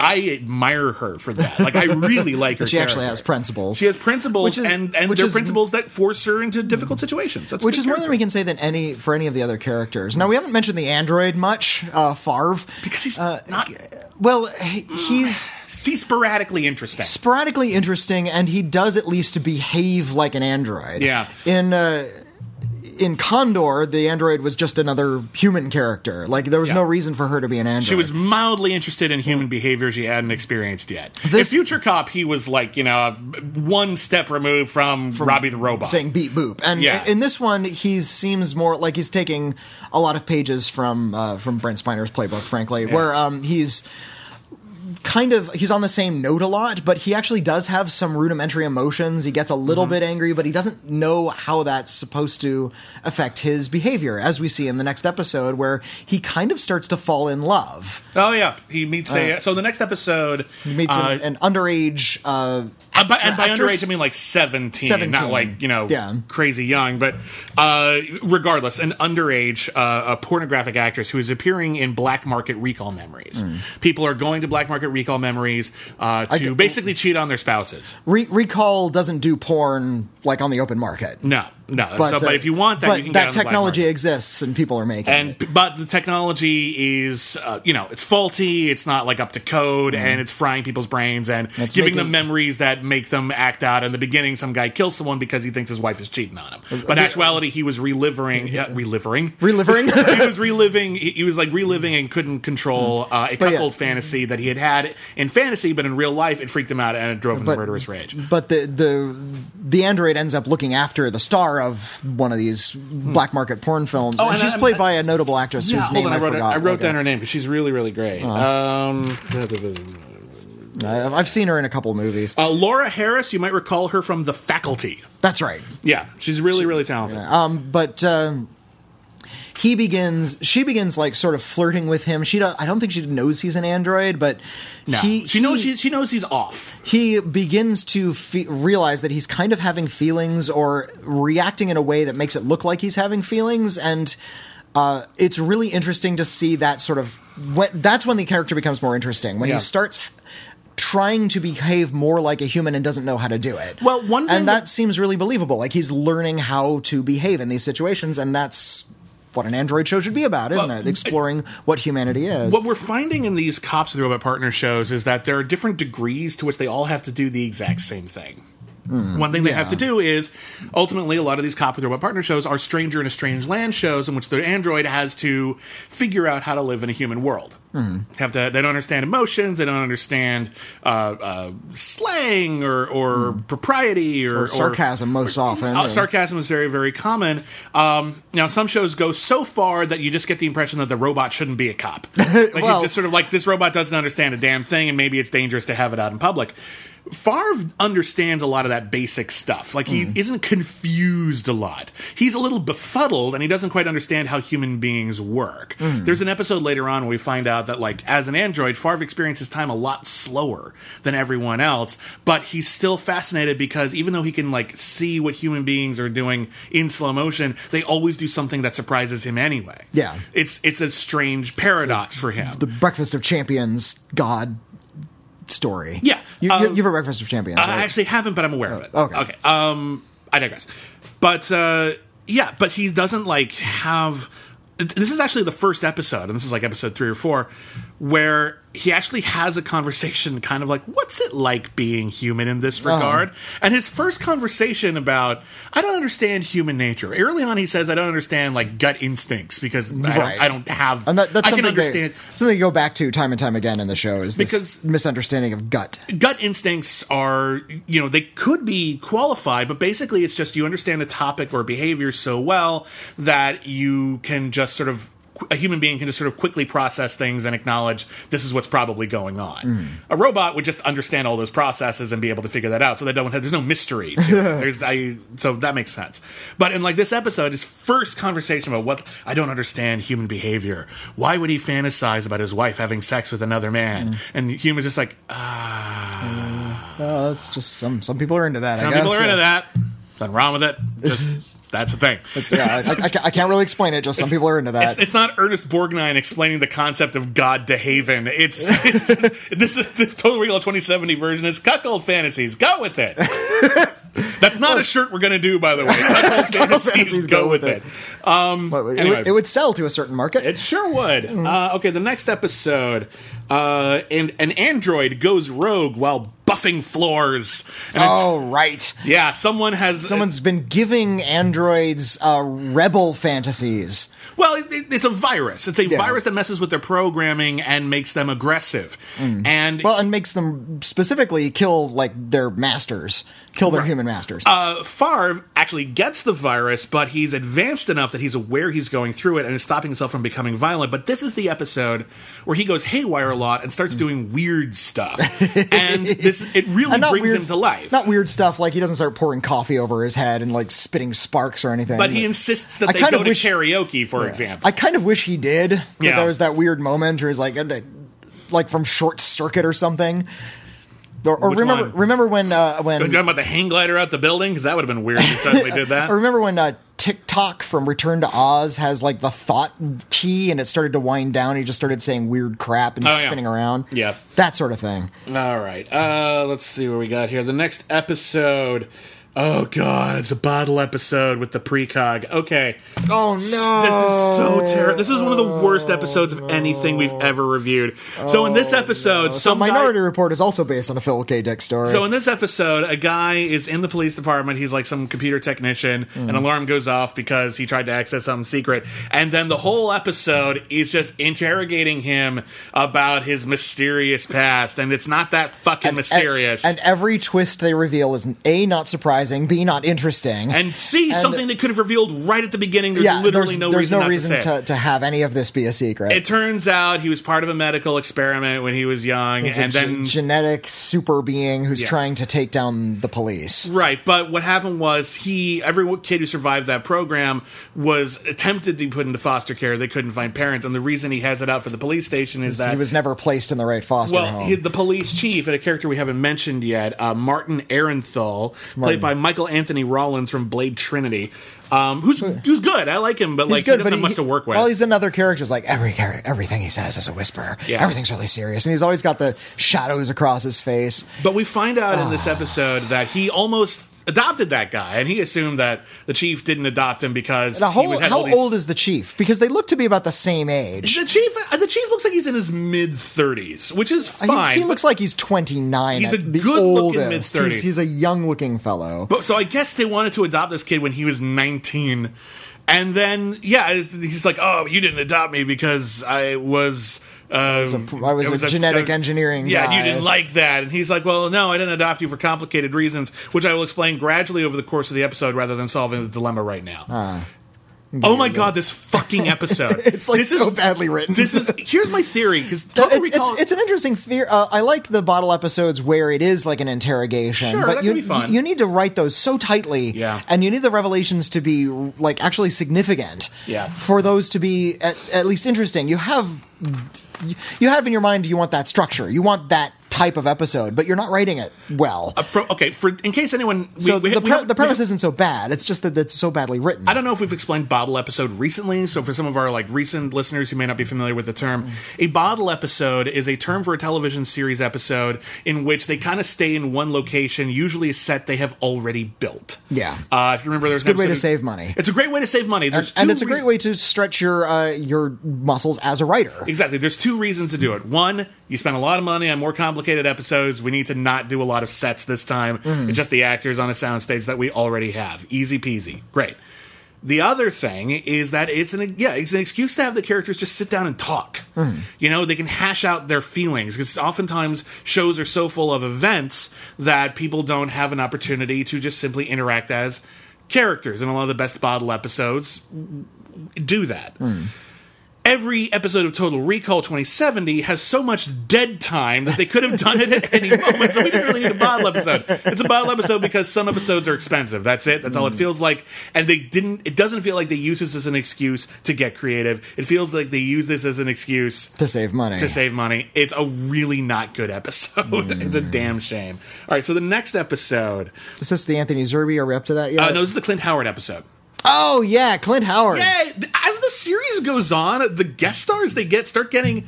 I admire her for that. Like I really like her. she actually has principles. She has principles, is- and and which they're is- principles that force her into difficult situations. That's which is more than we can say than any for any of the other characters. Now we haven't mentioned the android much, uh, Farve. because he's uh, not. Well, he's He's sporadically interesting. sporadically interesting, and he does at least behave like an android. Yeah. In uh, in Condor, the android was just another human character. Like there was Yeah. no reason for her to be an android. She was mildly interested in human behavior she hadn't experienced yet. This- in Future Cop, he was like you know one step removed from, Robby the robot. saying beep boop. And Yeah. in this one, he seems more like he's taking a lot of pages from uh, from Brent Spiner's playbook, frankly, where um, he's kind of he's on the same note a lot, but he actually does have some rudimentary emotions. He gets a little Mm-hmm. bit angry, but he doesn't know how that's supposed to affect his behavior, as we see in the next episode, where he kind of starts to fall in love. Oh yeah, he meets a. So the next episode, He meets uh, an, an underage uh, Uh, by, and by underage, I mean like 17, 17. not like, you know, Yeah. crazy young. But uh, regardless, an underage, uh, a pornographic actress who is appearing in Black Market Recall Memories. People are going to Black Market Recall Memories uh, to basically cheat on their spouses. Re- Recall doesn't do porn like on the open market. No, No, so- but if you want that, but you can that it on the black technology exists and people are making and it. but the technology is uh, you know it's faulty it's not like up to code and it's frying people's brains and. It's giving them memories that make them act out in the beginning some guy kills someone because he thinks his wife is cheating on him but in actuality he was reliving yeah, reliving Reliving? he was reliving he, he was like reliving and couldn't control uh, a But yeah. cuckold fantasy that he had had in fantasy but in real life it freaked him out and it drove him But- to murderous rage But the the the android ends up looking after the star of one of these black market porn films. Oh, and and she's I- played I- by a notable actress yeah, whose name on, I, wrote, forgot. I wrote Like, down her name because she's really really great um, uh, I've seen her in a couple movies. uh, Laura Harris you might recall her from The Faculty That's right. yeah she's really really talented Um, but um, he begins she begins like sort of flirting with him. She don't, i don't think she knows he's an android but No, he, she knows he, she's, she knows he's off. he begins to fe- realize that he's kind of having feelings or reacting in a way that makes it look like he's having feelings. And uh, it's really interesting to see that sort of when, that's when the character becomes more interesting when Yeah. he starts trying to behave more like a human and doesn't know how to do it. Well, one thing and that that- seems really believable. Like he's learning how to behave in these situations and that's what an android show should be about isn't Well, it exploring what humanity is What we're finding in these cops with robot partner shows is that there are different degrees to which they all have to do the exact same thing. Hmm. One thing they have to do is ultimately a lot of these cop with robot partner shows are stranger in a strange land shows in which the android has to figure out how to live in a human world. Have to they don't understand emotions, they don't understand uh, uh, slang or, or propriety or, Or sarcasm most often, Uh, sarcasm is very very common. Um, now some shows go so far that you just get the impression that the robot shouldn't be a cop. Like Well- just sort of like this robot doesn't understand a damn thing, and maybe it's dangerous to have it out in public. Farve understands a lot of that basic stuff. Like he mm. isn't confused a lot. He's a little befuddled, and he doesn't quite understand how human beings work. Mm. There's an episode later on where we find out that, like, as an android, Farve experiences time a lot slower than everyone else, but he's still fascinated because even though he can like see what human beings are doing in slow motion, they always do something that surprises him anyway. Yeah. it's it's a strange paradox for him. the breakfast of champions god story Yeah, you, um, you, you've a breakfast of champions right? I actually haven't, but I'm aware of it. Okay. Okay. Um, I digress. But uh, yeah, but he doesn't like have. This is actually the first episode, and this is like episode three or four, where he actually has a conversation, kind of like, "What's it like being human in this Uh-huh. regard?" And his first conversation about, "I don't understand human nature." Early on, he says, "I don't understand like gut instincts because I, don't, I don't have. and that, that's I can something understand." they, something you go back to time and time again in the show is this Because- misunderstanding of gut gut instincts are you know they could be qualified but basically it's just you understand a topic or behavior so well that you can just sort of a human being can just sort of quickly process things and acknowledge this is what's probably going on. A robot would just understand all those processes and be able to figure that out. So they don't have, there's no mystery to it. There's I so that makes sense. But in like this episode, his first conversation about what I don't understand human behavior. Why would he fantasize about his wife having sex with another man? Mm. And humans just like oh that's just some some people are into that some I guess. people are into that. Nothing wrong with it. Just that's the thing. It's- yeah, I, I, can't- really explain it just some people are into that It's, it's not Ernest Borgnine explaining the concept of God to Haven. It's, it's this is the Total Recall 2070 version. Is cuckold fantasies. Go with it. That's not a shirt we're gonna do, by the way. Cuckold fantasies. fantasies, Go, with it. It, anyway. would, it would sell to a certain market It sure would. Uh, okay, the next episode, uh, and an android goes rogue while buffing floors. And oh right yeah, someone has someone's been giving androids uh, rebel fantasies Well, it, it- it's a virus. It's a Yeah. virus that messes with their programming and makes them aggressive. And well and makes them specifically kill like their masters kill their human masters uh, Farve actually gets the virus, but he's advanced enough that he's aware he's going through it and is stopping himself from becoming violent. But this is the episode where he goes haywire a lot and starts doing weird stuff, and this it really And brings him to life. Not weird stuff like he doesn't start pouring coffee over his head and like spitting sparks or anything. but he insists that I they kind go of to wish- karaoke, for example. I kind of wish he did. That Yeah. there was that weird moment where he's like, uh, like from Short Circuit or something. Or, or remember, remember when uh, when you talking about the hang glider out the building? Because that would have been weird if he suddenly did that. I remember when uh, TikTok from Return to Oz has like the thought key and it started to wind down. He just started saying weird crap and Oh, yeah. spinning around. Yeah. that sort of thing. All right. Uh, let's see what we got here. The next episode. Oh god, the bottle episode with the precog. Okay. Oh no! This is so terrible. This is one of the worst episodes of anything we've ever reviewed. So in this oh, episode, So some guy- Minority Report is also based on a Philip K. Dick story. So in this episode, a guy is in the police department. He's like some computer technician. Hmm. An alarm goes off because he tried to access something secret, and then the whole episode is just interrogating him about his mysterious past, and it's not that fucking mysterious. And, every twist they reveal is a not surprising, b not interesting. and see and- something they could have revealed right at the beginning. There's yeah, literally there's no there's reason no reason to, to, to have any of this be a secret. It turns out he was part of a medical experiment when he was young, He's and ge- then genetic super being who's Yeah. trying to take down the police. Right, but what happened was he, every kid who survived that program was attempted to be put into foster care. They couldn't find parents, and the reason he has it out for the police station is that he was never placed in the right foster well, home. he, the police chief and a character we haven't mentioned yet, uh, Martin Arenthal, played by Michael Anthony Rawlins from Blade Trinity, um, who's who's good. I like him, but He's like he doesn't have much to work with. Well, he's in other characters. Like every character, everything he says is a whisper. Yeah. Everything's really serious, and he's always got the shadows across his face. But we find out in Ah. this episode that he almost adopted that guy, and he assumed that the chief didn't adopt him because he how, these- old is the chief? Because they look to be about the same age. the chief? uh, The chief looks like he's in his mid thirties, which is He- fine. He, but- looks like he's 29. He's a good-looking mid-thirties. He's, he's a young looking fellow. But so I guess they wanted to adopt this kid when he was 19. And then, yeah, he's like, "Oh, you didn't adopt me because I was." Uh, I was a genetic engineering Yeah, and you didn't like that. And he's like, "Well, no, I didn't adopt you for complicated reasons, which I will explain gradually over the course of the episode, rather than solving the dilemma right now." Oh my god, this fucking episode! It's like this so is, badly written. This is here's my theory because it's, it's, it's an interesting theory. Uh, I like the bottle episodes where it is like an interrogation, Sure, but that you, can be fun. you you need to write those so tightly, Yeah. and you need the revelations to be like actually significant, Yeah. for those to be at, at least interesting. You have you have in your mind you want that structure, you want that type of episode, but you're not writing it well. Uh, for, okay, for in case anyone, we, so we, the, we pre- haven't- the premise isn't so bad. It's just that it's so badly written. I don't know if we've explained bottle episode recently. So for some of our like recent listeners who may not be familiar with the term, a bottle episode is a term for a television series episode in which they kind of stay in one location, usually a set they have already built. Yeah. Uh, if you remember, there's a good way to save money. It's a great way to save money. There's and two it's a great way to stretch your uh, your muscles as a writer. Exactly. There's two reasons to do it. One, you spend a lot of money on more complicated episodes. We need to not do a lot of sets this time. Mm-hmm. It's just the actors on a soundstage that we already have. Easy peasy. Great. The other thing is that it's an yeah, it's an excuse to have the characters just sit down and talk. Mm-hmm. You know, they can hash out their feelings because oftentimes shows are so full of events that people don't have an opportunity to just simply interact as characters. And a lot of the best bottle episodes do that. Every episode of Total Recall 2070 has so much dead time that they could have done it at any moment, so we didn't really need a bottle episode. It's a bottle episode because some episodes are expensive. That's it. That's all it feels like. And they didn't. It doesn't feel like they use this as an excuse to get creative. It feels like they use this as an excuse to save money. to save money. It's a really not good episode. It's a damn shame. All right, so the next episode. Is this the Anthony Zerbe? Are we up to that yet? Uh, no, this is the Clint Howard episode. Oh yeah, Clint Howard. Yeah, the series goes on, the guest stars they get start getting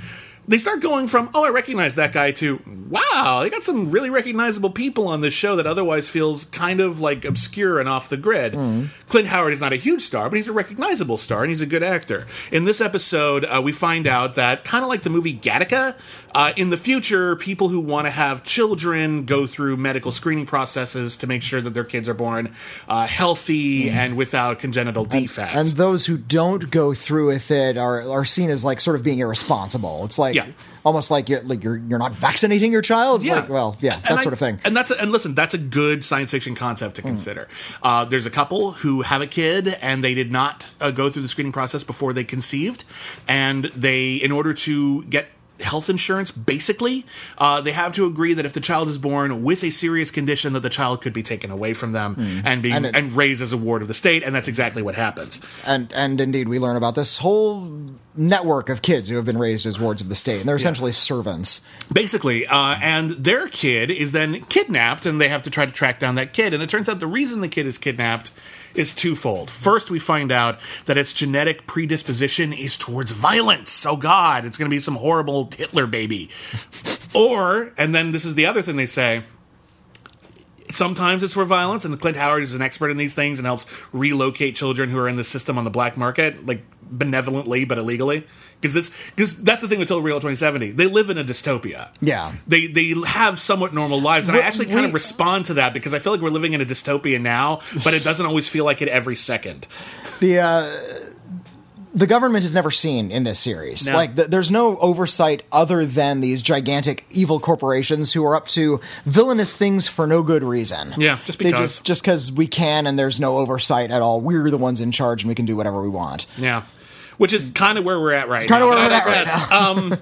they start going from oh I recognize that guy to wow they got some really recognizable people on this show that otherwise feels kind of like obscure and off the grid. Clint Howard is not a huge star, but he's a recognizable star and he's a good actor. In this episode, uh, we find out that kind of like the movie Gattaca, uh, in the future, people who want to have children go through medical screening processes to make sure that their kids are born uh, healthy and without congenital defects. And those who don't go through with it are are seen as like sort of being irresponsible. It's like Yeah. Almost like you're like you're you're not vaccinating your child. It's like, well, yeah, that I- sort of thing. And that's a, and listen, that's a good science fiction concept to consider. Uh, there's a couple who have a kid and they did not uh, go through the screening process before they conceived, and they, in order to get health insurance basically uh, they have to agree that if the child is born with a serious condition that the child could be taken away from them and be And and, raised as a ward of the state and that's exactly what happens. And and indeed, we learn about this whole network of kids who have been raised as wards of the state, and they're essentially servants. basically uh, and their kid is then kidnapped and they have to try to track down that kid and it turns out the reason the kid is kidnapped is twofold. First we find out that its genetic predisposition is towards violence. Oh god it's going to be some horrible hitler baby. Or and then this is the other thing they say Sometimes it's for violence, and Clint Howard is an expert in these things and helps relocate children who are in the system on the black market, like benevolently but illegally. Because this, because that's the thing with Total Recall 2070. They live in a dystopia. Yeah. they they have somewhat normal lives, and I actually kind of respond to that because I feel like we're living in a dystopia now, but it doesn't always feel like it every second. the uh, the government is never seen in this series. No. Like, th- there's no oversight other than these gigantic evil corporations who are up to villainous things for no good reason. Yeah, just They because. just just because we can, and there's no oversight at all. We're the ones in charge, and we can do whatever we want. Yeah. Which is kind of where we're at right now. Kinda where we're at right digress. um,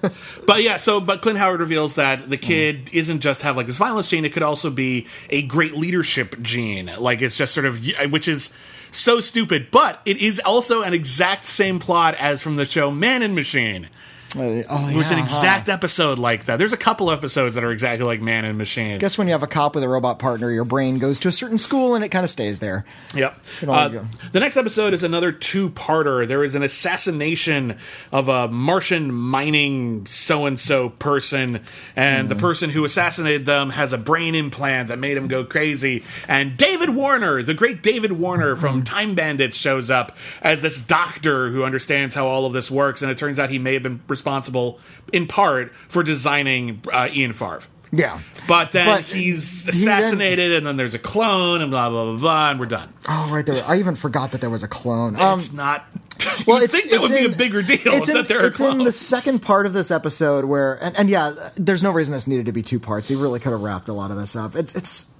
but yeah, so but Clint Howard reveals that the kid isn't just have like this violence gene; it could also be a great leadership gene. Like it's just sort of which is so stupid, but it is also an exact same plot as from the show Man and Machine. Uh, oh, It was an yeah, huh. exact episode like that. There's a couple episodes that are exactly like Man and Machine. I guess when you have a cop with a robot partner, your brain goes to a certain school and it kind of stays there. Yep. Uh, the next episode is another two-parter. There is an assassination of a Martian mining so-and-so person, and Hmm. the person who assassinated them has a brain implant that made him go crazy. And David Warner, the great David Warner Hmm. from Time Bandits, shows up as this doctor who understands how all of this works, and it turns out he may have been responsible, in part, for designing uh, Ian Farve. Yeah. But then But he's he then- assassinated, and then there's a clone, and blah blah blah blah, and we're done. Oh, right there. I even forgot that there was a clone. Um, it's not. well, it's, think that would be a bigger deal? It's, is in, that there are it's in the second part of this episode where, and, and yeah, there's no reason this needed to be two parts. He really could have wrapped a lot of this up. It's it's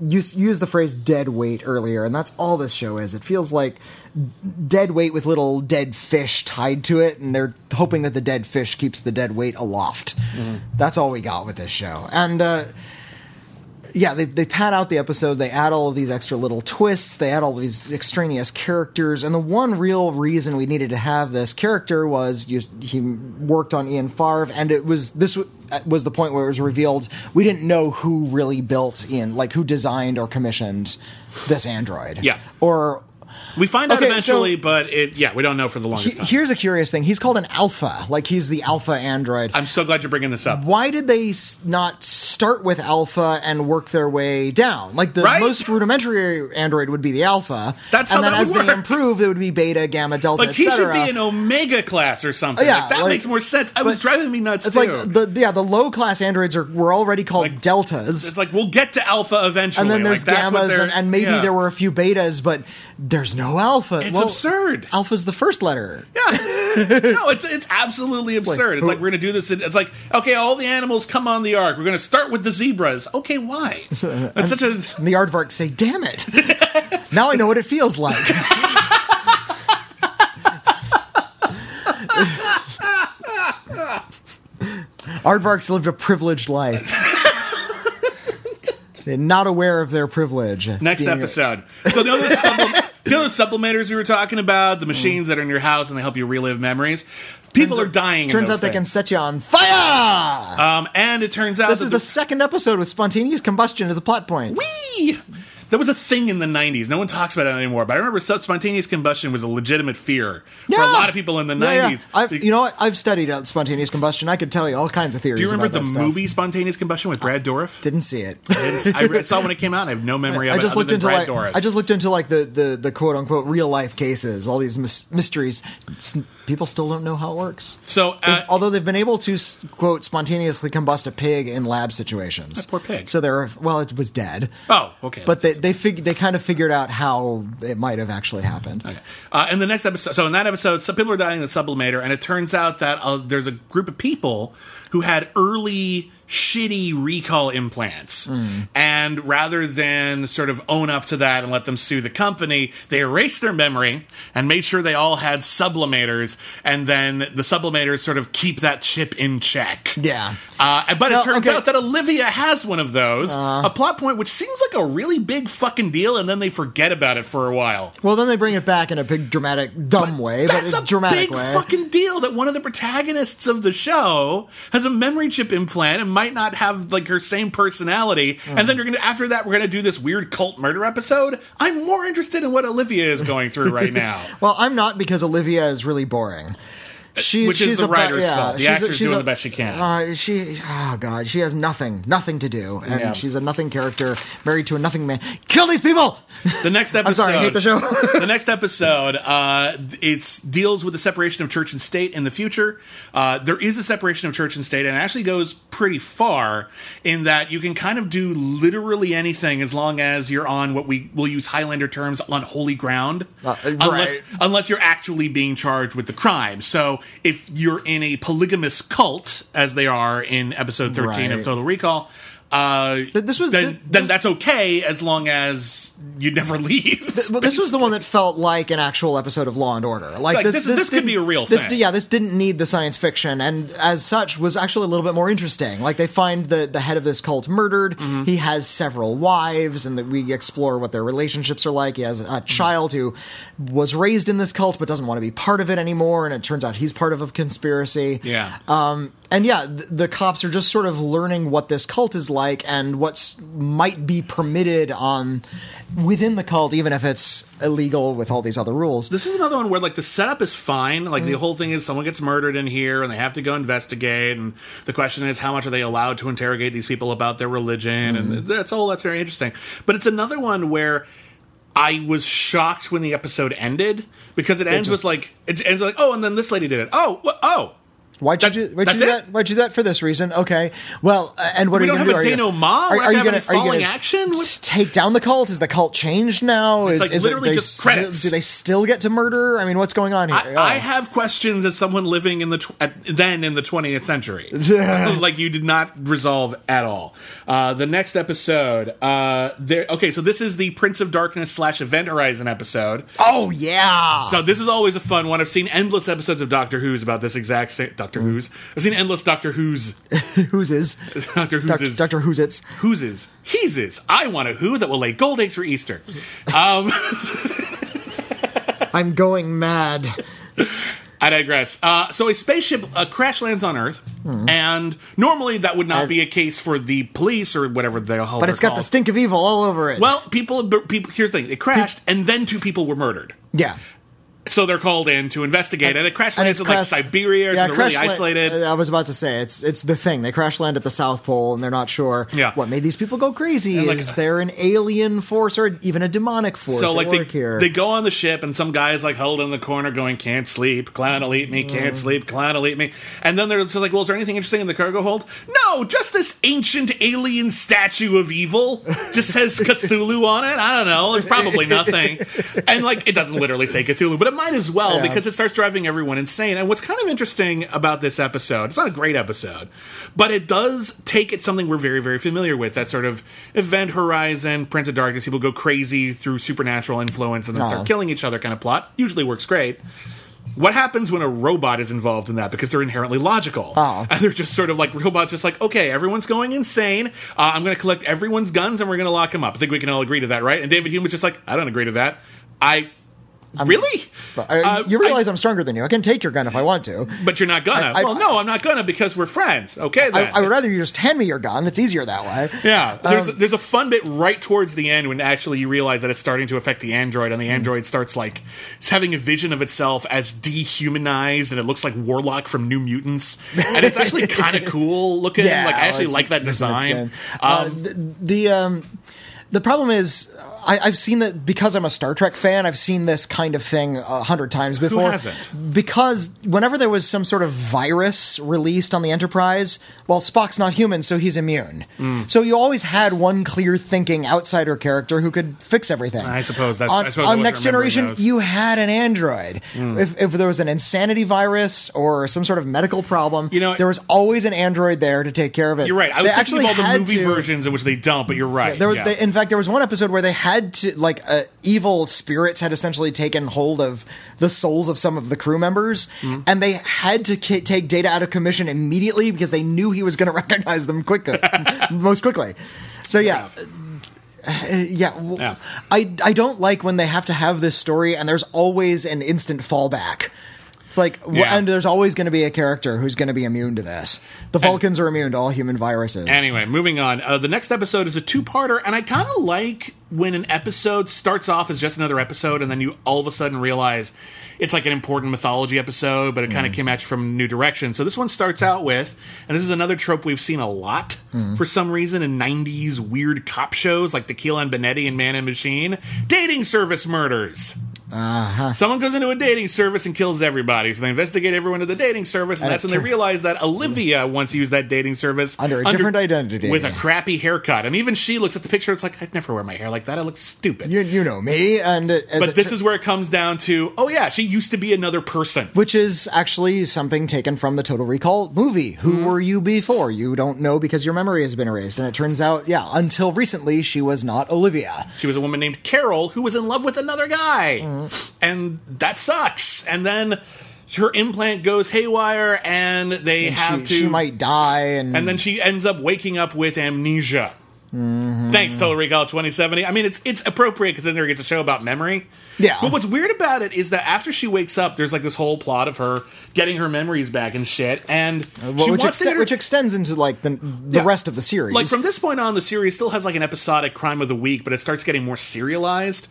you used the phrase dead weight earlier, and that's all this show is. It feels like dead weight with little dead fish tied to it, and they're hoping that the dead fish keeps the dead weight aloft. Mm-hmm. That's all we got with this show, and. uh yeah, they, they pad out the episode. They add all of these extra little twists. They add all of these extraneous characters. And the one real reason we needed to have this character was you, he worked on Ian Farve, and it was this uh, was the point where it was revealed we didn't know who really built Ian, like who designed or commissioned this android. Yeah. or We find out Okay, eventually, so- but it yeah, we don't know for the he, longest time. here's a curious thing. He's called an alpha, like he's the alpha android. I'm so glad you're bringing this up. why did they not start with alpha and work their way down? Like the Right? most rudimentary android would be the alpha, That's and how then that as they improve, it would be beta, gamma, delta, Like he should be an omega class or something. Yeah, like, that like- makes more sense. I was driving me nuts It's too. like the yeah the low class androids are were already called Like- deltas. it's like we'll get to alpha eventually. and then there's gammas, and, and maybe yeah. there were a few betas, but there's no alpha. It's Well, absurd. Alpha's the first letter. Yeah, no, it's it's absolutely absurd. It's like, we're gonna do this. in- It's like okay, all the animals come on the ark. We're gonna start with the zebras. Okay, why? That's such a And the aardvarks say, "Damn it! now I know what it feels like." Aardvarks lived a privileged life. They're not aware of their privilege. Next Being a- episode. So the other, suppl- the other supplementers we were talking about, the machines that are in your house and they help you relive memories. People are dying. in Turns those out they can set you on fire. Um, and it turns out this that is the second episode with spontaneous combustion as a plot point. Whee! That was a thing in the 90s. No one talks about it anymore. But I remember spontaneous combustion was a legitimate fear for a lot of people in the Yeah, 90s. yeah. You know what? I've studied spontaneous combustion. I could tell you all kinds of theories. Do you remember the movie Spontaneous Combustion with Brad Dourif? Didn't see it. I re- saw when it came out. I have no memory of I it. just other looked into Brad like Dourif. I just looked into like the the, the quote unquote real life cases, all these mys- mysteries. People still don't know how it works. so uh, Although they've been able to quote spontaneously combust a pig in lab situations. That poor pig. So they're well, it was dead. oh, okay. But they they fig- they kind of figured out how it might have actually happened. Okay. Uh, in the next episode, so in that episode, some people are dying in the sublimator, and it turns out that uh, there's a group of people who had early shitty recall implants. And rather than sort of own up to that and let them sue the company, they erased their memory and made sure they all had sublimators, and then the sublimators sort of keep that chip in check. Yeah. Uh, but No, it turns okay. out that Olivia has one of those, a plot point which seems like a really big fucking deal, and then they forget about it for a while. Well, then they bring it back in a big dramatic, dumb way, but That's it's a dramatic big way. fucking deal that one of the protagonists of the show has a memory chip implant and might not have like her same personality. And then hmm. you're gonna after that we're gonna do this weird cult murder episode. I'm more interested in what Olivia is going through right now. Well, I'm not because Olivia is really boring. She, which is the a writer's yeah, fault. The she's a- actor's she's doing a- the best she can. Uh, she, oh god, she has nothing, nothing to do, and Yeah. she's a nothing character married to a nothing man. Kill these people. The next episode. I'm sorry, I hate the show. the next episode, uh, it's deals with the separation of church and state in the future. Uh, there is a separation of church and state, and it actually goes pretty far in that you can kind of do literally anything as long as you're on what we will use Highlander terms on holy ground, Uh, unless right. unless you're actually being charged with the crime. So if you're in a polygamous cult, as they are in episode 13 of Total Recall. Uh, this was- then, th- then this- that's okay as long as you never leave. Well, this was the one that felt like an actual episode of Law and Order. Like, Like, this, this- this could didn't- be a real this, thing. Yeah, this didn't need the science fiction, and as such, was actually a little bit more interesting. Like, they find the the head of this cult murdered. Mm-hmm. He has several wives, and that we explore what their relationships are like. He has a child who was raised in this cult but doesn't want to be part of it anymore, and it turns out he's part of a conspiracy. Yeah. Um, and yeah, th- the cops are just sort of learning what this cult is like and what's might be permitted on within the cult, even if it's illegal with all these other rules. This is another one where like the setup is fine. Like Mm. the whole thing is someone gets murdered in here and they have to go investigate. And the question is how much are they allowed to interrogate these people about their religion? Mm-hmm. And that's all that's very interesting. But it's another one where I was shocked when the episode ended because it ends just- with like it ends like oh and then this lady did it. Oh what oh Why'd you do? Why'd you do that? Why'd you do that for this reason? Okay. Well, uh, and what We are you going to have do? Are you denouement? gonna- We're not having are you gonna action? What- take down the cult? Is the cult changed now? Is, like is literally it, just sti- credits. do they still get to murder? I mean, what's going on here? I, Oh. I have questions as someone living in the tw- at, then in the 20th century. like you did not resolve at all. Uh, the next episode, uh, there. Okay, so this is the Prince of Darkness slash Event Horizon episode. Oh yeah. So this is always a fun one. I've seen endless episodes of Doctor Who's about this exact same Doctor Who's. I've seen endless Doctor Who's Who's is Doctor Who's Doctor, is Doctor Who's it's? Who's is he's is. I want a Who that will lay gold eggs for Easter. Um, I'm going mad. I digress. Uh, so a spaceship uh, crash lands on Earth, Hmm. and normally that would not be a case for the police or whatever the hell. But it's got the stink of evil all over it. Well, people, people. Here's the thing: it crashed, and then two people were murdered. yeah. So they're called in to investigate, and, it crash And lands in like crash- Siberia, so yeah, they're really crash la- isolated. I was about to say it's it's the thing. They crash land at the South Pole, and they're not sure Yeah. what made these people go crazy. like- is there an alien force or even a demonic force so at like they, here? they go on the ship and some guy is like huddled in the corner going can't sleep clown will eat me can't Mm. sleep clown will eat me and then they're just like well is there anything interesting in the cargo hold no just this ancient alien statue of evil just says cthulhu on it i don't know it's probably nothing and like it doesn't literally say cthulhu but it might as well Yeah. because it starts driving everyone insane. And what's kind of interesting about this episode it's not a great episode but it does take it something we're very very familiar with that sort of event horizon prince of darkness people go crazy through supernatural influence and then Aw. start killing each other kind of plot. Usually works great. What happens when a robot is involved in that? Because they're inherently logical. Oh. and they're just sort of like robots just like okay everyone's going insane. Uh, i'm going to collect everyone's guns and we're going to lock them up. I think we can all agree to that right? And david hume's just like i don't agree to that. I really But I- Uh, you realize I- am stronger than you. I can take your gun if I want to. but you're not gonna. I- I- well, no, I'm not gonna because we're friends. Okay, I, then. I would rather you just hand me your gun. It's easier that way. yeah, there's Um, there's a fun bit right towards the end when actually you realize that it's starting to affect the android, and the android starts like it's having a vision of itself as dehumanized, and it looks like Warlock from New Mutants, and it's actually kind of cool looking. Yeah, like I actually like that design. Uh, Um, the the, um, the problem is. I, I've seen that because I'm a Star Trek fan. I've seen this kind of thing a hundred times before. hasn't? Because whenever there was some sort of virus released on the Enterprise, well, Spock's not human, so he's immune. Mm. So you always had one clear-thinking outsider character who could fix everything. I suppose that's- on, I suppose on Next Generation. those. Mm. You had an android. If, if there was an insanity virus or some sort of medical problem, You know- there was always an android there to take care of it. you're right. I They was thinking of all the movie to- versions in which they don't, but you're right. There was, yeah. they, in fact, there was one episode where they had to, like, uh, evil spirits had essentially taken hold of the souls of some of the crew members, Mm-hmm. and they had to ki- take Data out of commission immediately because they knew he was going to recognize them quickly, most quickly. So yeah. Uh, yeah, w- Yeah. I I don't like when they have to have this story and there's always an instant fallback. It's like, Yeah. and there's always going to be a character who's going to be immune to this. The Vulcans are immune to all human viruses. Anyway, moving on. Uh, the next episode is a two-parter, and I kind of like when an episode starts off as just another episode, and then you all of a sudden realize it's like an important mythology episode, but it kind of came at you from a new direction. So this one starts out with, and this is another trope we've seen a lot for some reason in '90s weird cop shows like Tequila and Bonetti and Man and Machine, dating service murders. Someone goes into a dating service and kills everybody. So they investigate everyone at the dating service, and, And that's when they realize that Olivia once used that dating service Under a different identity. with a crappy haircut. And even she looks at the picture. It's like I'd never wear my hair like that. I look stupid. you, you know me, and as but this tur- is where it comes down to. Oh yeah, she used to be another person. which is actually something taken from the Total Recall movie. Who Mm-hmm. were you before? You don't know because your memory has been erased. And it turns out, yeah, until recently, she was not Olivia. She was a woman named Carol who was in love with another guy, and that sucks. And then her implant goes haywire, and they have she, to. she might die, and, and then she ends up waking up with amnesia. Thanks, Total Recall 2070. I mean, it's it's appropriate because then there gets a show about memory. Yeah. But what's weird about it is that after she wakes up, there's like this whole plot of her getting her memories back and shit, and Uh, Well, she which, wants to exte- her- which extends into like the the Yeah. rest of the series. like from this point on, the series still has like an episodic crime of the week, but it starts getting more serialized.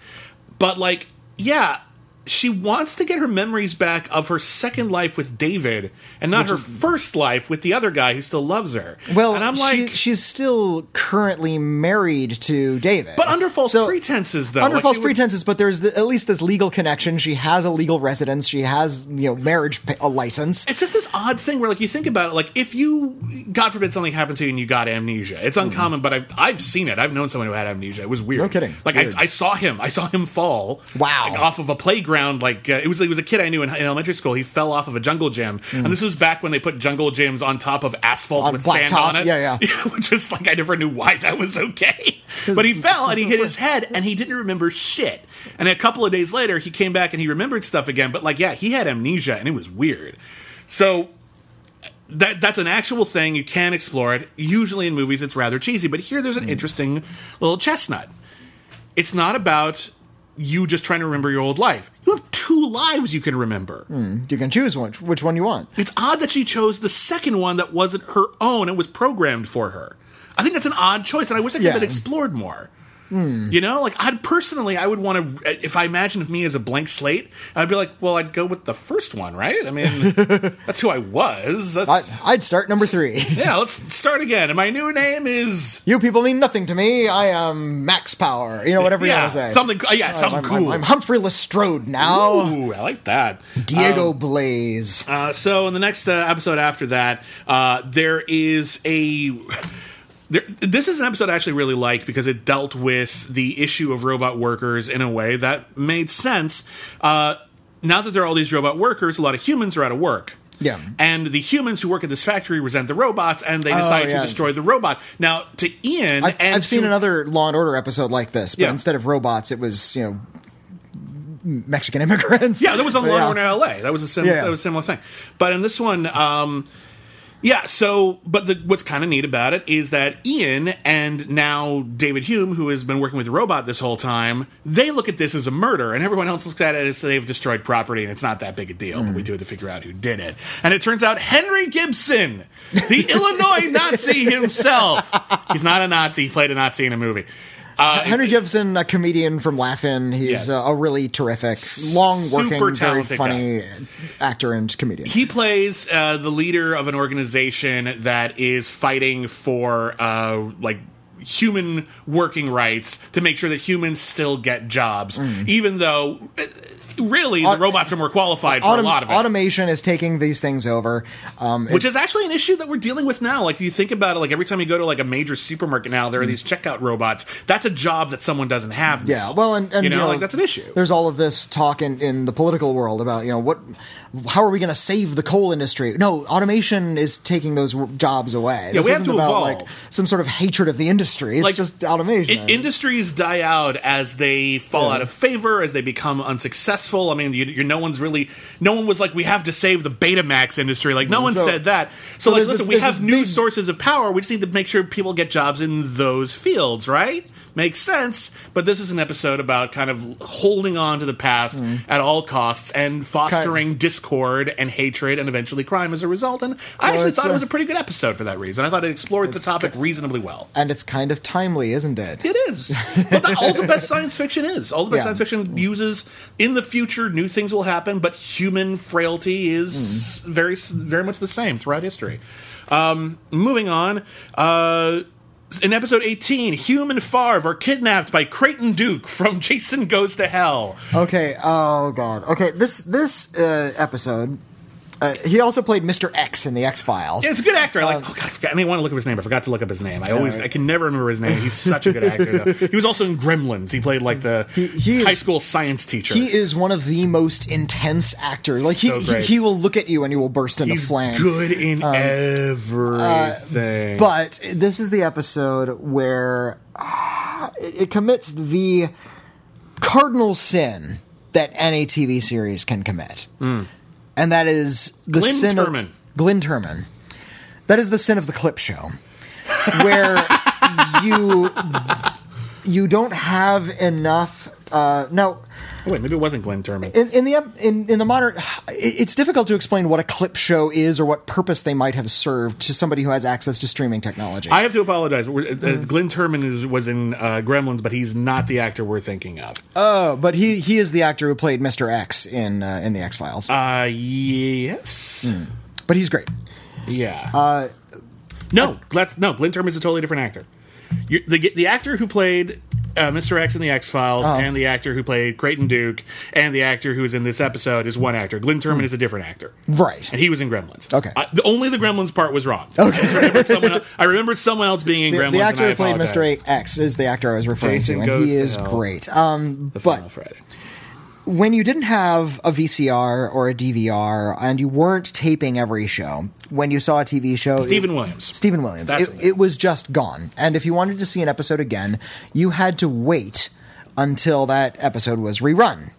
But like, yeah, she wants to get her memories back of her second life with David, and not her first life with the other guy who still loves her. well, and I'm she- like, she's still currently married to David, but under false So- pretenses, though. Under Like, false she would- pretenses, but there's the, at least this legal connection. She has a legal residence. She has you know marriage a license. It's just this odd thing where, like, you think about it, like, if you, God forbid, something happened to you and you got amnesia, it's hmm. uncommon, but I've, I've seen it. I've known someone who had amnesia. It was weird. No kidding. Like. I, I saw him. I saw him fall. Wow. Like, off of a playground. Like, uh, it was it was a kid I knew in, in elementary school. He fell off of a jungle gym, and this was back when they put jungle gyms on top of asphalt On with sand blacktop, on it. yeah, yeah. Which was like I never knew why that was okay. But he fell and he hit his head and he didn't remember shit. And a couple of days later, he came back and he remembered stuff again. But like, yeah, he had amnesia and it was weird. So that that's an actual thing. You can explore it. Usually in movies, it's rather cheesy, but here there's an interesting little chestnut. It's not about you just trying to remember your old life. You have two lives you can remember. Hmm, you can choose one, which one you want. It's odd that she chose the second one that wasn't her own and was programmed for her. I think that's an odd choice, and I wish it could have Yeah. been explored more. You know, like I'd personally, I would want to. If I imagine of me as a blank slate, I'd be like, well, I'd go with the first one, right? I mean, that's who I was. That's, I, I'd start number three. yeah, let's start again. And my new name is You people mean nothing to me. I am Max Power. You know, whatever you yeah, want to say. something. uh, yeah, I'm, something I'm- cool. I'm Humphrey Lestrode now. Ooh, I like that. Diego Blaze. Uh, so in the next uh, episode after that, uh, there is a. There, this is an episode I actually really like because it dealt with the issue of robot workers in a way that made sense. Uh, now that there are all these robot workers, a lot of humans are out of work. Yeah. And the humans who work at this factory resent the robots and they decide Oh, yeah. to destroy the robot. Now, to Ian, I've, and I've seen another Law and Order episode like this, but Yeah. instead of robots, it was you know Mexican immigrants. Yeah, that was on Law and Order in L.A. That was a sim- Yeah. that was a similar thing. But in this one, um, yeah. So, but the, what's kind of neat about it is that Ian and now David Hume, who has been working with the robot this whole time, they look at this as a murder, and everyone else looks at it as they've destroyed property, and it's not that big a deal. But we do have to figure out who did it. And it turns out Henry Gibson, the Illinois Nazi himself. He's not a Nazi. He played a Nazi in a movie. Uh, Henry Gibson, a comedian from Laugh-In. He's Yeah. uh, a really terrific, long-working, very talented funny actor and comedian. he plays uh, the leader of an organization that is fighting for uh, like human working rights to make sure that humans still get jobs, even though uh, really the robots are more qualified for Autom- a lot of it. Automation is taking these things over. Um, which is actually an issue that we're dealing with now. Like you think about it, like every time you go to like a major supermarket now, there are these checkout robots. That's a job that someone doesn't have. Yeah, well, and, and you know, like that's an issue. There's all of this talk in, in the political world about you know what, how are we going to save the coal industry? No, automation is taking those jobs away. Yeah, this we have isn't to about evolve. like some sort of hatred of the industry. It's Like, just automation. I- industries die out as they fall Yeah. out of favor, as they become unsuccessful. I mean, you, you're, no one's really, no one was like, we have to save the Betamax industry. Like, no one said that. So, so like, listen, this- we have new big- sources of power. We just need to make sure people get jobs in those fields, right? Makes sense. But this is an episode about kind of holding on to the past at all costs and fostering discord and hatred and eventually crime as a result. And I actually it's thought it was a pretty good episode for that reason. I thought it explored the topic reasonably well. and it's kind of timely, isn't it? It is. But the, all the best science fiction is. All the best Yeah. science fiction uses in the future new things will happen, but human frailty is Hmm. very very much the same throughout history. Um, moving on, uh, in episode 18, Hume and Farve are kidnapped by Creighton Duke from Jason Goes to Hell. Okay. Oh God. Okay. This this uh, episode. Uh, he also played Mr. X in the X Files. Yeah, it's a good actor. I Um, like. oh god, I forgot. I didn't want to look up his name. I forgot to look up his name. I always, I can never remember his name. He's such a good actor. Though. He was also in Gremlins. He played like the he high is- school science teacher. He is one of the most intense actors. Like he, So he, great. he will look at you and he will burst into He's flame. good in Um, everything. But this is the episode where ah, it, it commits the cardinal sin that any TV series can commit, and that is the Glynn sin Turman. of Glynn Turman. That is the sin of the clip show, where you you don't have enough. Uh, now, Oh, wait, maybe it wasn't Glynn Turman. in, in the in, in the modern, it's difficult to explain what a clip show is or what purpose they might have served to somebody who has access to streaming technology. I have to apologize. Uh, Mm-hmm. Glynn Turman is, was in uh, Gremlins, but he's not the actor we're thinking of. Oh, but he he is the actor who played Mr. X in uh, in the X Files. Uh, yes. Mm. but he's great. Yeah. Uh, no, Glenn, no, Glynn Turman is a totally different actor. you the the actor who played uh, Mr. X in the X Files Oh. and the actor who played Creighton Duke and the actor who's in this episode is one actor. Glynn Turman is a different actor. Right. And he was in Gremlins. Okay. I, the, only the Gremlins part was wrong. Okay. I, remembered someone, el- I remembered someone else being in The, Gremlins. the actor who played. Mr. X is the actor I was referring Jason to, and he is Hell. great. Um, The but Final Friday. When you didn't have a VCR or a DVR and you weren't taping every show, when you saw a TV show, Steven it- Williams. Steven Williams, it, it was just gone. And if you wanted to see an episode again, you had to wait until that episode was rerun.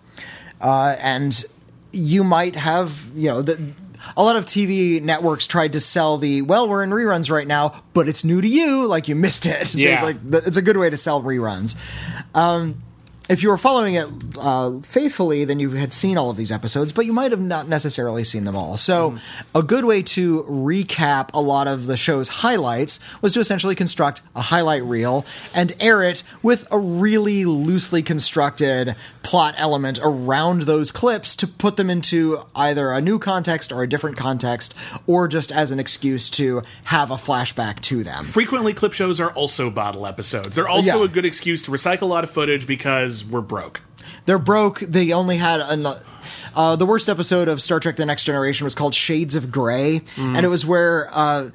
Uh, and you might have, you know, the, a lot of TV networks tried to sell the well, we're in reruns right now, but it's new to you, like you missed it. Yeah. like it's a good way to sell reruns. Um, if you were following it uh, faithfully, then you had seen all of these episodes, but you might have not necessarily seen them all. So, a good way to recap a lot of the show's highlights was to essentially construct a highlight reel and air it with a really loosely constructed plot element around those clips to put them into either a new context or a different context, or just as an excuse to have a flashback to them. Frequently, clip shows are also bottle episodes. They're also Yeah. a good excuse to recycle a lot of footage because we're broke. They're broke. They only had an. Uh, the worst episode of Star Trek: The Next Generation was called Shades of Grey, and it was where uh,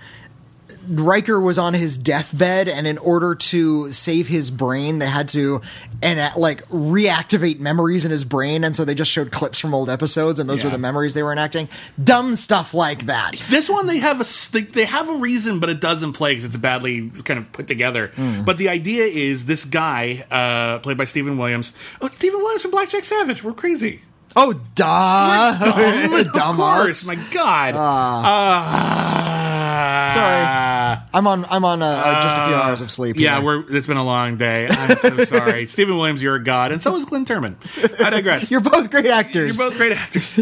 Riker was on his deathbed, and in order to save his brain, they had to and uh, like reactivate memories in his brain, and so they just showed clips from old episodes, and those were the memories they were enacting. Dumb stuff like that. This one they have a they, they have a reason, but it doesn't play because it's badly kind of put together. Hmm. But the idea is this guy, uh, played by Steven Williams. Oh, Steven Williams from Blackjack Savage. We're crazy. Oh, duh! Dumb, of Dumbass. course. My God. Ah. Sorry. I'm on. I'm on uh, uh, just a few hours of sleep. Yeah, here. we're, it's been a long day. I'm so sorry. Steven Williams, you're a god, and so is Glynn Turman. I digress. You're both great actors. You're both great actors.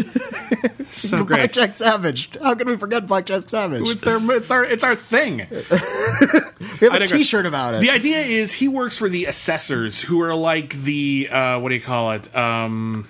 so great. Blackjack Savage. How can we forget Blackjack Savage? It's, their, it's our it's our thing. we have a. T-shirt about it. The idea is he works for the assessors, who are like the uh, what do you call it? Um,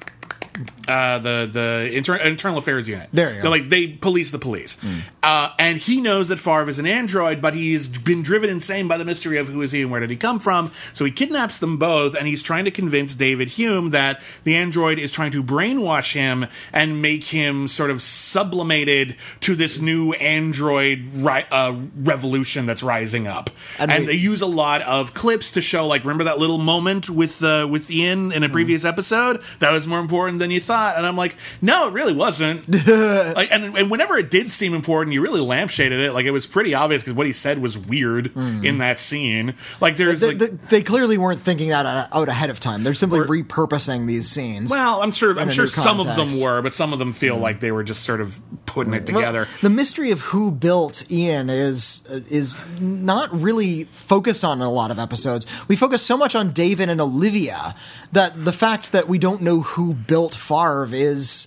uh, the the inter- internal affairs unit. There you go. Hmm. They're like they police the police, uh, and he knows that Farve is an android, but he's been driven insane by the mystery of who is he and where did he come from. So he kidnaps them both, and he's trying to convince David Hume that the android is trying to brainwash him and make him sort of sublimated to this new android ri- uh, revolution that's rising up. And they use a lot of clips to show, like, remember that little moment with uh, with Ian in a previous episode? That was more important than you thought. And I'm like, no, it really wasn't. like, and, and whenever it did seem important, you really lampshaded it. Like, it was pretty obvious because what he said was weird hmm. in that scene. Like, there's They, like. they- they clearly weren't thinking that out out ahead of time. They're simply repurposing these scenes. well, I'm sure. I'm sure some of them were, but some of them feel hmm. like they were just sort of putting it Well, together. the mystery of who built Ian is is not really focused on in a lot of episodes. We focus so much on David and Olivia that the fact that we don't know who built Farve is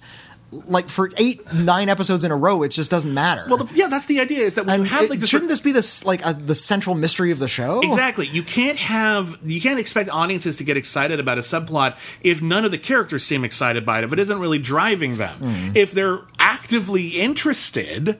like for eight nine episodes in a row, it just doesn't matter. well, the, yeah, that's the idea. Is that when and you have it- like this shouldn't this be this like a, the central mystery of the show? Exactly. You can't have you can't expect audiences to get excited about a subplot if none of the characters seem excited by it, if it isn't really driving them. Hmm. If they're actively interested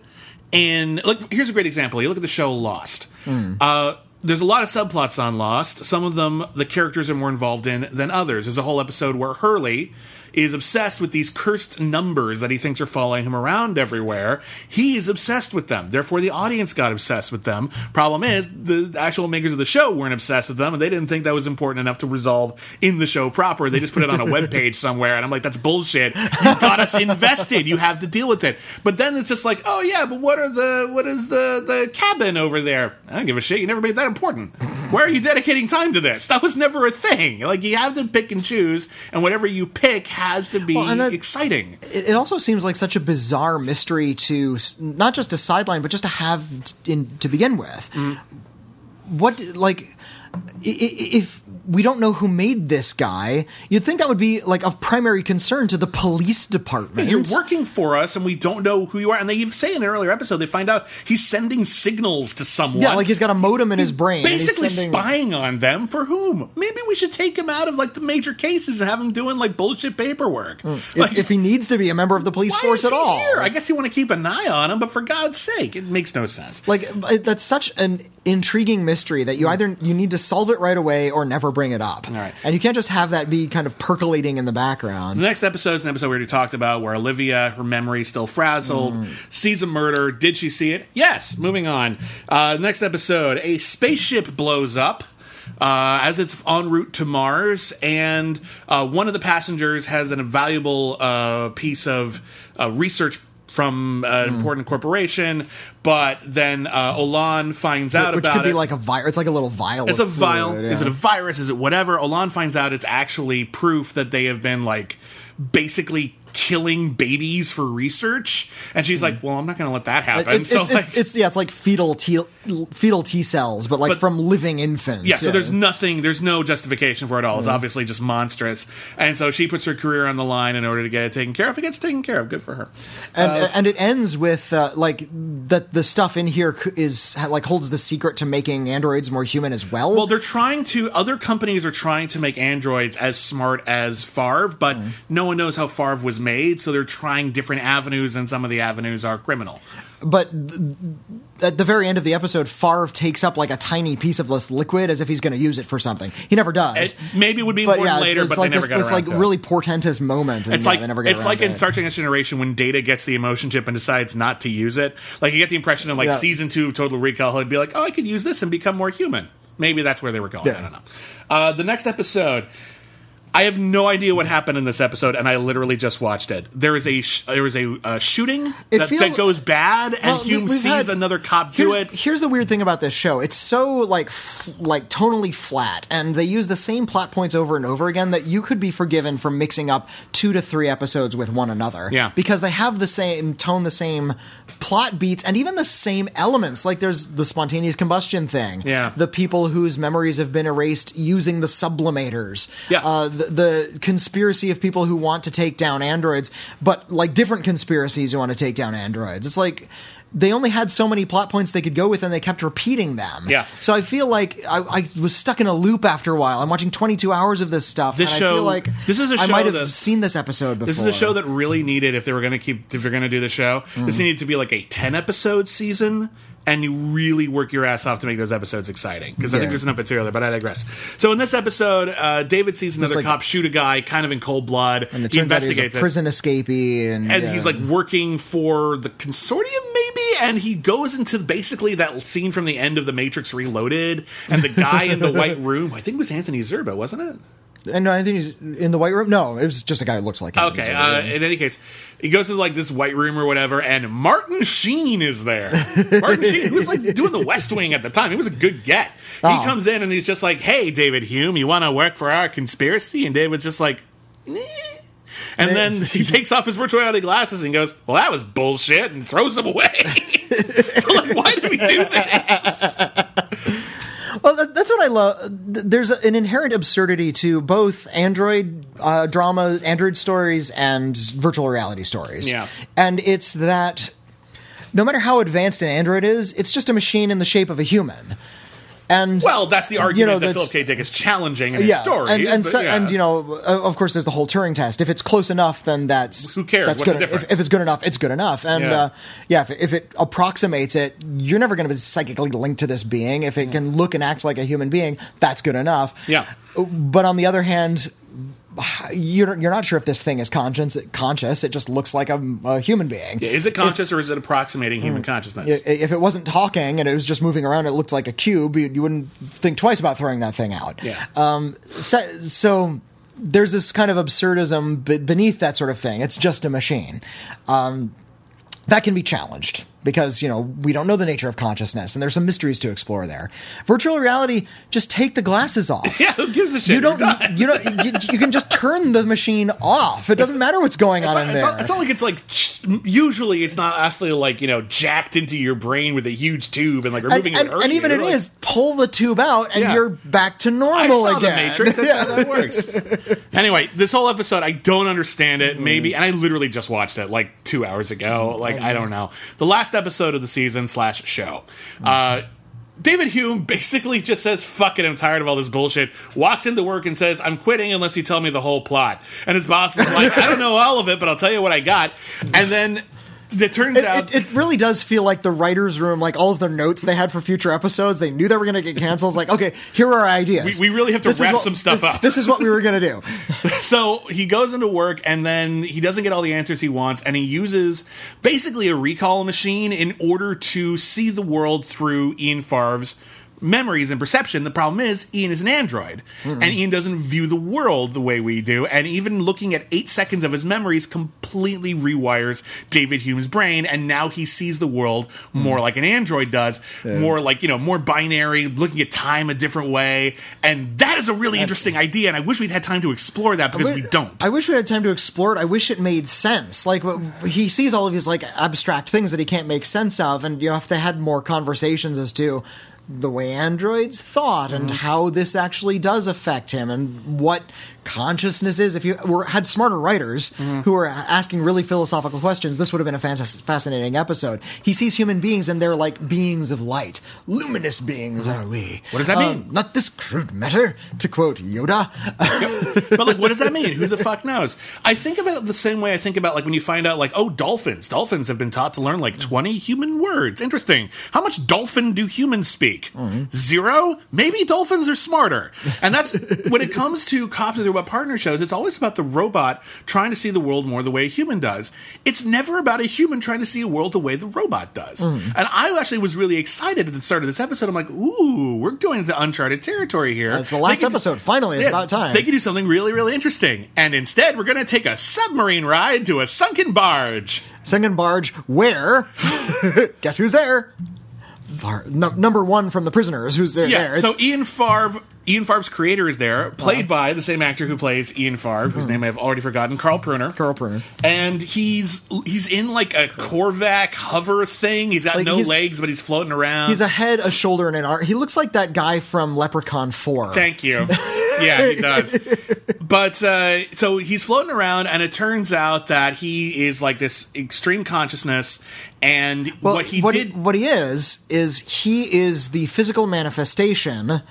in like here's a great example. You look at the show Lost. Hmm. Uh there's a lot of subplots on Lost. Some of them the characters are more involved in than others. There's a whole episode where Hurley is obsessed with these cursed numbers that he thinks are following him around everywhere. He is obsessed with them. Therefore, the audience got obsessed with them. Problem is, the actual makers of the show weren't obsessed with them, and they didn't think that was important enough to resolve in the show proper. They just put it on a web page somewhere, and I'm like, that's bullshit. You got us invested. You have to deal with it. But then it's just like, oh yeah, but what are the what is the the cabin over there? I don't give a shit. You never made that important. Where are you dedicating time to this? That was never a thing. Like you have to pick and choose, and whatever you pick has to be Well, that- exciting. it, also seems like such a bizarre mystery to not just to sideline, but just to have in to begin with. Mm. What like if we don't know who made this guy, you'd think that would be like of primary concern to the police department. You're working for us, and we don't know who you are. And they say in an earlier episode, they find out he's sending signals to someone. Yeah, like he's got a modem in his brain. he's Basically sending- spying on them for whom? Maybe we should take him out of like the major cases and have him doing like bullshit paperwork. Hmm. If, Like, if he needs to be a member of the police force at all. Here? I guess you want to keep an eye on him, but for God's sake, it makes no sense. like that's such an intriguing mystery that you either you need to solve it right away or never bring it up. All right. And you can't just have that be kind of percolating in the background. The next episode is an episode we already talked about where Olivia, her memory still frazzled, Mm. sees a murder. Did she see it? Yes. Moving on. Uh, next episode a spaceship blows up. Uh, as it's en route to Mars, and uh, one of the passengers has an invaluable uh, piece of uh, research from an Mm. important corporation, but then uh, Olan finds out which about could be it. like a virus. It's like a little vial. It's a vial. fluid, Is it a virus? Is it whatever? Olan finds out it's actually proof that they have been like basically killing babies for research, and she's like, "Well, I'm not going to let that happen." It- it's, so it's, like, it's, it's- yeah, it's like fetal T fetal T cells, but like But- from living infants. yeah, so there's nothing, there's no justification for it all. It's obviously just monstrous, and so she puts her career on the line in order to get it taken care of. It gets taken care of. Good for her. and uh, and it ends with uh, like that the stuff in here is like holds the secret to making androids more human as well. Well, they're trying to. Other companies are trying to make androids as smart as Farve, but Mm. no one knows how Farve was made, so they're trying different avenues, and some of the avenues are criminal. but th- at the very end of the episode, Farve takes up like a tiny piece of this liquid as if he's going to use it for something. He never does. It maybe would be but important yeah, later, it's, it's but like they never this, got this like to it. really portentous moment. And It's yeah, like they never it's like in it. Star Trek Next Generation when Data gets the emotion chip and decides not to use it. Like you get the impression in like Yeah. season two of Total Recall, he'd be like, "Oh, I could use this and become more human." Maybe that's where they were going. Yeah. I don't know. Uh, the next episode. I have no idea what happened in this episode, and I literally just watched it. There is a sh- there is a uh, shooting that, feel- that goes bad, and Well, Hume sees had- another cop do it. Here's the weird thing about this show: it's so like f- like tonally flat, and they use the same plot points over and over again that you could be forgiven for mixing up two to three episodes with one another. Yeah. because they have the same tone, the same plot beats, and even the same elements. Like there's the spontaneous combustion thing. Yeah. the people whose memories have been erased using the sublimators. Yeah. uh, the, the conspiracy of people who want to take down androids, but like different conspiracies who want to take down androids. It's like they only had so many plot points they could go with, and they kept repeating them. Yeah. So I feel like I, I was stuck in a loop after a while. I'm watching 22 hours of this stuff. This and I show- feel like this is a I show might have that- seen this episode before. This is a show that really needed if they were going to keep if you're going to do the show. This mm. needed to be like a ten episode season, and you really work your ass off to make those episodes exciting because I think Yeah. there's enough material there. But I digress. So in this episode, uh, David sees another like- cop shoot a guy kind of in cold blood. And it he investigates he's a it. prison escapee, and, and yeah. he's like working for the consortium maybe and he goes into basically that scene from the end of the matrix reloaded and the guy in the white room i think it was anthony zerbe wasn't it and I think he's in the white room. No, it was just a guy who looks like him. Okay. Uh, in any case, he goes to like this white room or whatever, and Martin Sheen is there. Martin Sheen, who was like doing the West Wing at the time, he was a good get. He Oh. comes in and he's just like, "Hey, David Hume, you want to work for our conspiracy?" And David's just like, "Eh." And then he takes off his virtual reality glasses and goes, "Well, that was bullshit," and throws them away. so, like, why did we do this? Well, that, that's what I love. There's an inherent absurdity to both Android uh, dramas, Android stories, and virtual reality stories. Yeah. And it's that no matter how advanced an Android is, it's just a machine in the shape of a human. And Well, that's the argument know, that Philip K. Dick is challenging in his story. and and, but so, yeah. and you know, of course, there's the whole Turing test. If it's close enough, then that's Who cares? That's What's good. the If, if it's good enough, it's good enough. And Yeah. uh, yeah, if, if it approximates it, you're never going to be psychically linked to this being. If it can look and act like a human being, that's good enough. Yeah. But on the other hand, you're you're not sure if this thing is conscious. Conscious, it just looks like a, a human being. Yeah, is it conscious or is it approximating human consciousness? If it wasn't talking and it was just moving around, it looked like a cube. You, you wouldn't think twice about throwing that thing out. Yeah. Um, so, so there's this kind of absurdism beneath that sort of thing. It's just a machine. Um, that can be challenged because you know we don't know the nature of consciousness and there's some mysteries to explore there. Virtual reality, just take the glasses off. Yeah, who gives a shit? You don't. You know. You, you can just turn the machine off. It doesn't matter what's going on It's in not, there. it's, not, it's not like it's like usually it's not actually like you know jacked into your brain with a huge tube and like removing and, it. hurt and even it Like, is pull the tube out and Yeah. you're back to normal again. the Matrix. That's how that works. anyway, this whole episode, I don't understand it. Maybe, mm. and I literally just watched it like two hours ago. Like I mm. don't know. The last episode of the season slash show. Uh, David Hume basically just says, fuck it, I'm tired of all this bullshit. Walks into work and says, I'm quitting unless you tell me the whole plot. And his boss is like, I don't know all of it, but I'll tell you what I got. And then it turns It, out. it, it really does feel like the writers' room, like all of their notes they had for future episodes, they knew they were going to get canceled. It's like, okay, here are our ideas. We- we really have to This wrap what- some stuff up. This is what we were going to do. So he goes into work and then he doesn't get all the answers he wants, and he uses basically a recall machine in order to see the world through Ian Farve's memories and perception. The problem is Ian is an android, and Ian doesn't view the world the way we do, and even looking at eight seconds of his memories completely rewires David Hume's brain, and now he sees the world more like an android does, more like, you know, more binary, looking at time a different way, and that is a really interesting idea, and I wish we'd had time to explore that because we don't. I wish we had time to explore it. I wish it made sense. Like he sees all of these like abstract things that he can't make sense of, and you know if they had more conversations as to the way androids thought and Mm-hmm. how this actually does affect him and what consciousness is. If you were had smarter writers Mm-hmm. who were asking really philosophical questions, this would have been a fantas- fascinating episode. He sees human beings and they're like beings of light, luminous beings are we. What does that Um, mean? Not this crude matter, to quote Yoda. but like, what does that mean? Who the fuck knows? I think about it the same way I think about like when you find out like, oh, dolphins. Dolphins have been taught to learn like twenty human words. Interesting. How much dolphin do humans speak? Zero. Maybe dolphins are smarter. And that's when it comes to cops robot partner shows. It's always about the robot trying to see the world more the way a human does. It's never about a human trying to see a world the way the robot does. Mm. And I actually was really excited at the start of this episode. I'm like, ooh, we're going into uncharted territory here. It's the last could- episode. Finally, it's yeah, about time. They can do something really, really interesting. And instead, we're going to take a submarine ride to a sunken barge. Sunken barge, where? Guess who's there? Num- number one from the prisoners. Who's there? Yeah. there. So Ian Farve, Ian Farve's creator is there, played by the same actor who plays Ian Farve, whose name I've already forgotten, Karl Pruner. Hmm. Karl Pruner. And he's he's in like a Korvac hover thing. He's got Like, no he's- legs, but he's floating around. he's a head, a shoulder, and an arm. He looks like that guy from Leprechaun Four. Thank you. Yeah, he does. But uh, so he's floating around, and it turns out that he is like this extreme consciousness. And well, what he what did, what he is is he is the physical manifestation,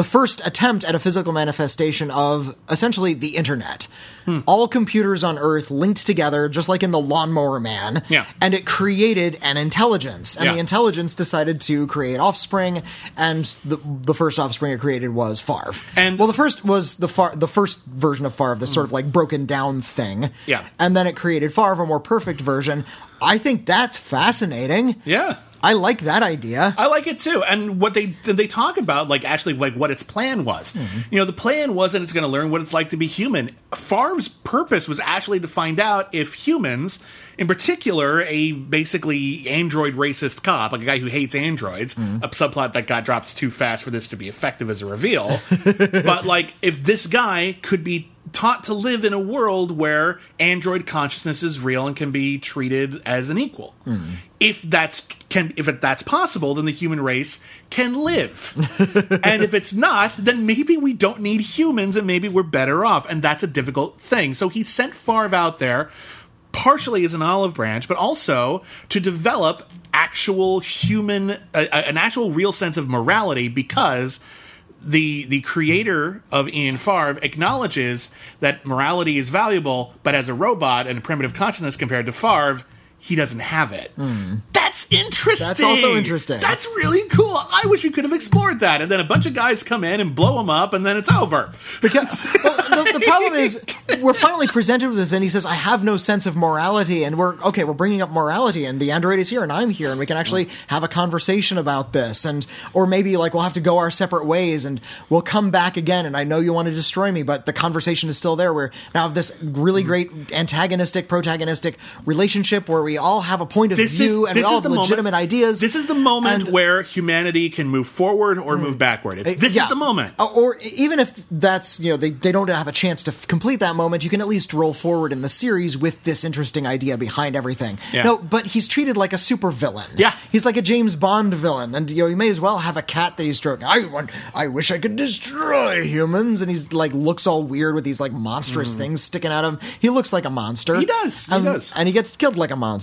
the first attempt at a physical manifestation of essentially the internet. Hmm. All computers on Earth linked together, just like in the Lawnmower Man. Yeah. And it created an intelligence, and Yeah. the intelligence decided to create offspring, and the the first offspring it created was Farve. And- well, the first was the Far, the first version of Farve, this sort of like broken down thing. Yeah. And then it created Farve, a more perfect version. I think that's fascinating. yeah. I like that idea. I like it too. And what they they talk about, like actually, like what its plan was. Mm-hmm. You know, the plan wasn't it's going to learn what it's like to be human. Farve's purpose was actually to find out if humans, in particular, a basically android racist cop, like a guy who hates androids, Mm-hmm. a subplot that got dropped too fast for this to be effective as a reveal. but like, if this guy could be taught to live in a world where android consciousness is real and can be treated as an equal. If that's can if it, that's possible, then the human race can live. and if it's not, then maybe we don't need humans and maybe we're better off. And that's a difficult thing. So he sent Farve out there partially as an olive branch, but also to develop actual human, uh, an actual real sense of morality because the the creator of Ian Farve acknowledges that morality is valuable, but as a robot and a primitive consciousness compared to Farve, he doesn't have it. Hmm. That's interesting. That's also interesting. That's really cool. I wish we could have explored that. And then a bunch of guys come in and blow him up, and then it's over. Because well, the, the problem is, we're finally presented with this, and he says, "I have no sense of morality," and we're okay. We're bringing up morality, and the android is here, and I'm here, and we can actually have a conversation about this, and or maybe like we'll have to go our separate ways, and we'll come back again. And I know you want to destroy me, but the conversation is still there. We're now have this really great antagonistic protagonistic relationship where we all have a point of view and we all have legitimate ideas. This is the moment And- where humanity can move forward or move backward. It's, this Yeah. is the moment. Uh, Or even if that's, you know, they, they don't have a chance to f- complete that moment, you can at least roll forward in the series with this interesting idea behind everything. Yeah. No, but he's treated like a super villain. Yeah. He's like a James Bond villain. And, you know, he may as well have a cat that he's stroking. I want, I wish I could destroy humans. And he's like, looks all weird with these like monstrous things sticking out of him. He looks like a monster. Mm. He does. He does. And he gets killed like a monster.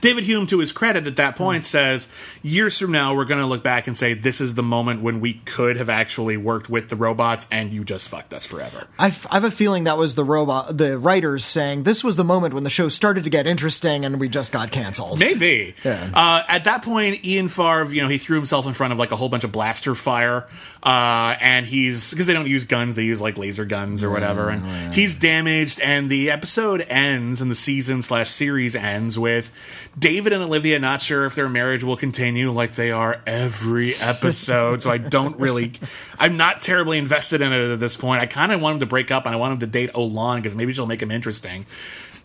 David Hume, to his credit, at that point says, years from now, we're going to look back and say, this is the moment when we could have actually worked with the robots and you just fucked us forever. I, f- I have a feeling that was the robot, the writers saying this was the moment when the show started to get interesting and we just got canceled. Maybe. Yeah. Uh, at that point, Ian Farve, you know, he threw himself in front of like a whole bunch of blaster fire, uh, and he's because they don't use guns, they use like laser guns or whatever, and he's damaged. And the episode ends, and the season slash series ends with David and Olivia not sure if their marriage will continue, like they are every episode. so I don't really, I'm not terribly invested in it at this point. I kind of want him to break up, and I want him to date Olan because maybe she'll make him interesting.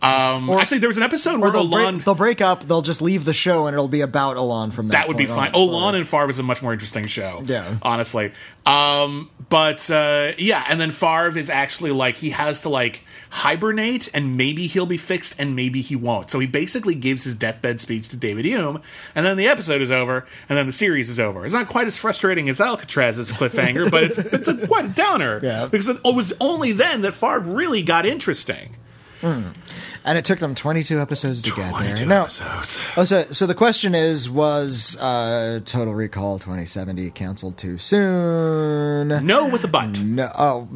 Um, or, actually, there was an episode where they'll Olan. break, they'll break up, they'll just leave the show, and it'll be about Olan from that. that would be fine. on. Olan and Farve is a much more interesting show. Yeah. honestly. Um, but uh, yeah, and then Farve is actually like he has to like hibernate, and maybe he'll be fixed, and maybe he won't. So he basically gives his deathbed speech to David Hume, and then the episode is over, and then the series is over. It's not quite as frustrating as Alcatraz's cliffhanger, but it's it's a, quite a downer. Yeah. because it was only then that Farve really got interesting. Hmm. And it took them 22 episodes to get there. 22 No. episodes. Oh, so, so the question is, was uh, Total Recall 2070 canceled too soon? No, with a but. No. Oh,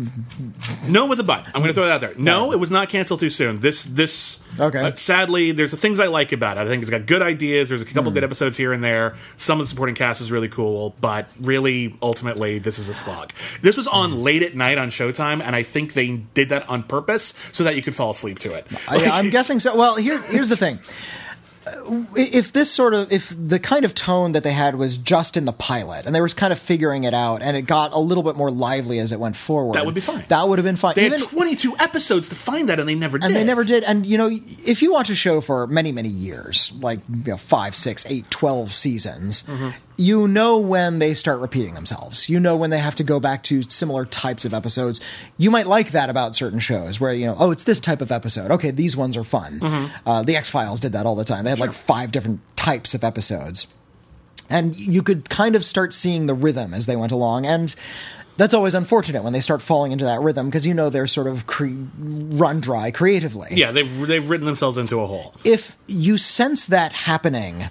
No with a but. I'm going to throw that out there. No, it was not canceled too soon. This this Okay. uh, sadly, there's the things I like about it. I think it's got good ideas. There's a couple Hmm. good episodes here and there. Some of the supporting cast is really cool, but really, ultimately, this is a slog. This was Hmm. on late at night on Showtime, and I think they did that on purpose so that you could fall asleep to it. I, I'm guessing so. Well, here, here's the thing. Uh, If this sort of, if the kind of tone that they had was just in the pilot, and they were kind of figuring it out, and it got a little bit more lively as it went forward, That would be fine. That would have been fine. They Even- had 22 episodes to find that, and they never did. and they never did. And you know, if you watch a show for many, many years, like you know, five, six, eight, twelve seasons, Mm-hmm. You know when they start repeating themselves. You know when they have to go back to similar types of episodes. You might like that about certain shows, where you know, oh, it's this type of episode. Okay, these ones are fun. Mm-hmm. Uh, the X Files did that all the time. They had like five different types of episodes and you could kind of start seeing the rhythm as they went along and that's always unfortunate when they start falling into that rhythm because you know they're sort of cre- run dry creatively Yeah, they've they've written themselves into a hole. if you sense that happening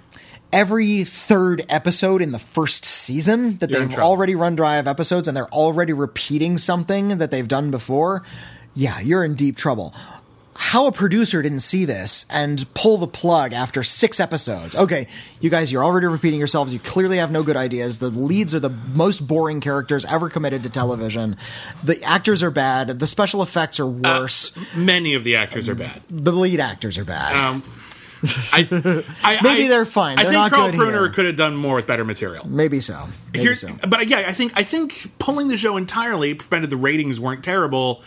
every third episode in the first season that You're they've already run dry of episodes and they're already repeating something that they've done before yeah you're in deep trouble how a producer didn't see this and pull the plug after six episodes. Okay, you guys, you're already repeating yourselves. You clearly have no good ideas. The leads are the most boring characters ever committed to television. The actors are bad. The special effects are worse. Many of the actors are bad. the lead actors are bad. Um, I, I, Maybe I- they're fine. I They're think not Karl Pruner here. could have done more with better material. Maybe so. Maybe Here- so. But yeah, I think I think pulling the show entirely, prevented the ratings weren't terrible,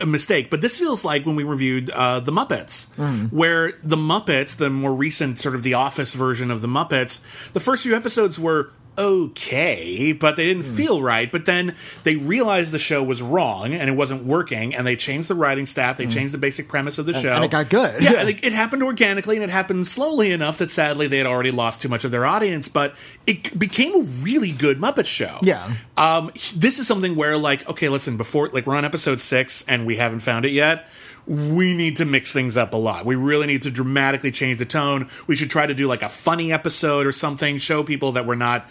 a mistake. But this feels like when we reviewed uh, the Muppets, Mm-hmm. where the Muppets, the more recent sort of The Office version of the Muppets, the first few episodes were okay, but they didn't Hmm. feel right. But then they realized the show was wrong and it wasn't working, and they changed the writing staff. They changed the basic premise of the show, Hmm. and it got good. Yeah, Yeah. like, it happened organically, and it happened slowly enough that sadly they had already lost too much of their audience. But it became a really good Muppet show. Yeah. Um, this is something where, like, okay, listen, before, like, we're on episode six and we haven't found it yet. We need to mix things up a lot. We really need to dramatically change the tone. We should try to do like a funny episode or something, show people that we're not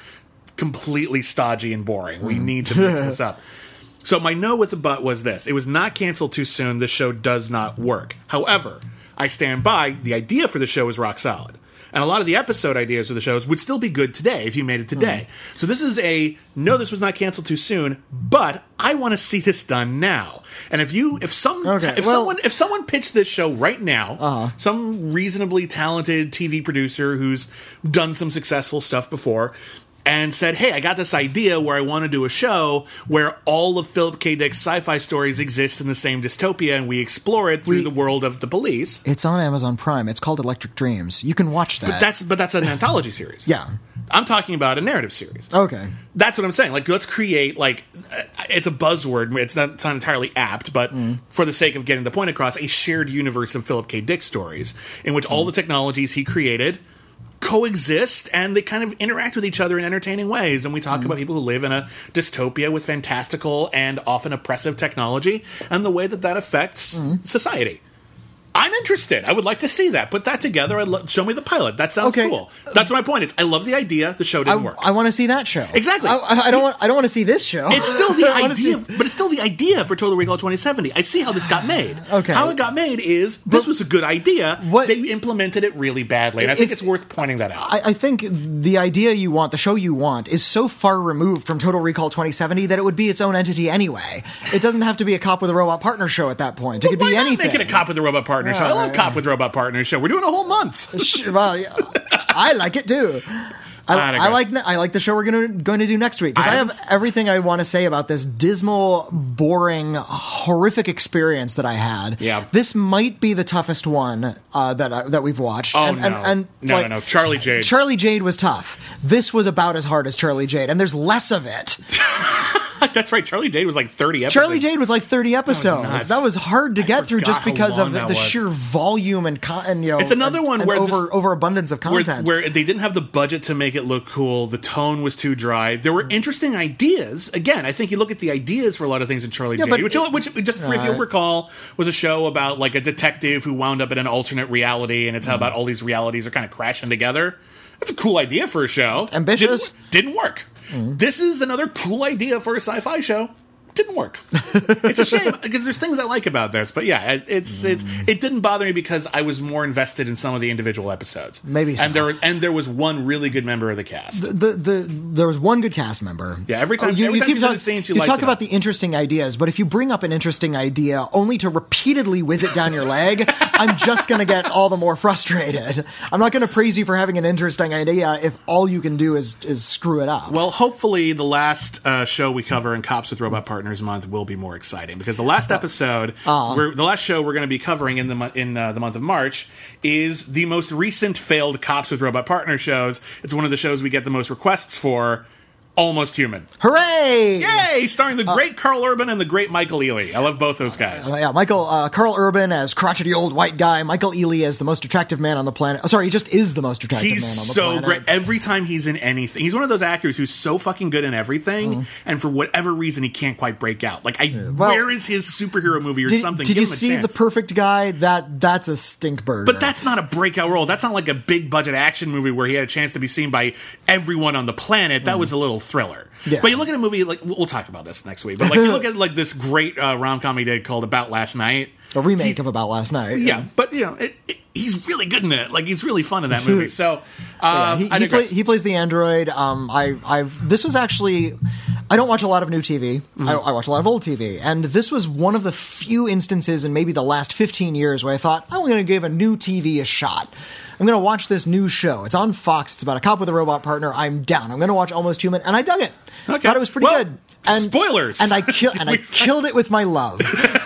completely stodgy and boring. We mm. need to mix this up. So my no with the butt was this: it was not canceled too soon. The show does not work. However, I stand by the idea for the show is rock solid, and a lot of the episode ideas for the shows would still be good today if you made it today. Hmm. So this is a no. This was not canceled too soon, but I want to see this done now. And if you, if some, Okay, if well- someone, if someone pitched this show right now, uh-huh. some reasonably talented TV producer who's done some successful stuff before. And said, "Hey, I got this idea where I want to do a show where all of Philip K. Dick's sci-fi stories exist in the same dystopia, and we explore it through We- the world of the police." It's on Amazon Prime. It's called Electric Dreams. You can watch that. But that's but that's an anthology series. yeah. I'm talking about a narrative series. Okay. That's what I'm saying. Like, let's create like uh, it's a buzzword. It's not, it's not entirely apt, but for the sake of getting the point across, a shared universe of Philip K. Dick stories in which all the technologies he created coexist and they kind of interact with each other in entertaining ways. And we talk mm-hmm. about people who live in a dystopia with fantastical and often oppressive technology and the way that that affects mm-hmm. society. I'm interested. I would like to see that. Put that together. I'd lo- show me the pilot. That sounds Okay. cool. That's my point. Is I love the idea. The show didn't work. I want to see that show. Exactly. I, I- I don't want. I don't want to see this show. It's still the idea, see- but it's still the idea for Total Recall 2070. I see how this got made. Okay. How it got made is this was a good idea. What- they implemented it really badly, and I think If- it's worth pointing that out. I, I think the idea you want, the show you want, is so far removed from Total Recall 2070 that it would be its own entity anyway. It doesn't have to be a cop with a robot partner show at that point. It could Why be anything. make it a cop with a robot partner show? I love right, cop with robot partner show. We're doing a whole month. Sh- well, yeah, I like it too. I, I like I like the show we're gonna going to do next week because I I have everything I want to say about this dismal, boring, horrific experience that I had. Yeah. this might be the toughest one uh, that I, that we've watched. Oh and, no, and, and no, like, no, no! Charlie Jade. Charlie Jade was tough. This was about as hard as Charlie Jade, and there's less of it. That's right. Charlie Jade was like 30 episodes. Charlie Jade was like 30 episodes. nuts. That was hard to I get through just because of the, was. sheer volume and, con- and you know. It's another one and where over this- overabundance of where, content. where they didn't have the budget to make it look cool. The tone was too dry. There were interesting ideas. Again, I think you look at the ideas for a lot of things in Charlie Yeah, Jade, which, it- which just if you'll Uh, recall was a show about like a detective who wound up in an alternate reality, and it's how about all these realities are kind of crashing together. That's a cool idea for a show. Ambitious. Didn't, didn't work. This is another cool idea for a sci-fi show. Didn't work. it's a shame because there's things I like about this, but yeah, it, it's it's it didn't bother me because I was more invested in some of the individual episodes. Maybe so. and there was and there was one really good member of the cast. the, the there was one good cast member. Yeah, every time- every time she's in a scene, you talk about the interesting ideas, but if you bring up an interesting idea only to repeatedly whiz it down your leg, I'm just going to get all the more frustrated. I'm not going to praise you for having an interesting idea if all you can do is is screw it up. Well, hopefully, the last uh, show we cover in Cops with Robot Partners month will be more exciting because the last episode, we're, the last show we're going to be covering in the mo- in uh, the month of March is the most recent failed Cops with Robot Partner shows. It's one of the shows we get the most requests for. Almost Human. Hooray! Yay! Starring the great Karl Urban and the great Michael Ealy. I love both those guys. Uh, yeah, Michael uh, Karl Urban as crotchety old white guy. Michael Ealy as the most attractive man on the planet. Oh, sorry, he just is the most attractive He's man on the so planet. great. Every time he's in anything, he's one of those actors who's so fucking good in everything, Mm-hmm. and for whatever reason, he can't quite break out. Like, I, Well, where is his superhero movie or Did, something? did Give you see the perfect guy? That that's a stink burger. But that's not a breakout role. That's not like a big budget action movie where he had a chance to be seen by everyone on the planet. That was a little thriller. Yeah. But you look at a movie like we'll talk about this next week. But like you look at like this great uh, rom com he did called About Last Night. a remake He- of About Last Night. Yeah, but you know it, it, he's really good in it. Like he's really fun in that movie. So Yeah, uh, he, I he, play, he plays the android. Um, I, I've this was actually. I don't watch a lot of new TV. Mm-hmm. I, I watch a lot of old TV, and this was one of the few instances in maybe the last fifteen years where I thought I'm going to give a new TV a shot. I'm going to watch this new show. It's on Fox. It's about a cop with a robot partner. I'm down. I'm going to watch Almost Human, and I dug it. Okay. Thought it was pretty Well, good. And spoilers. And I kill and I killed it with my love.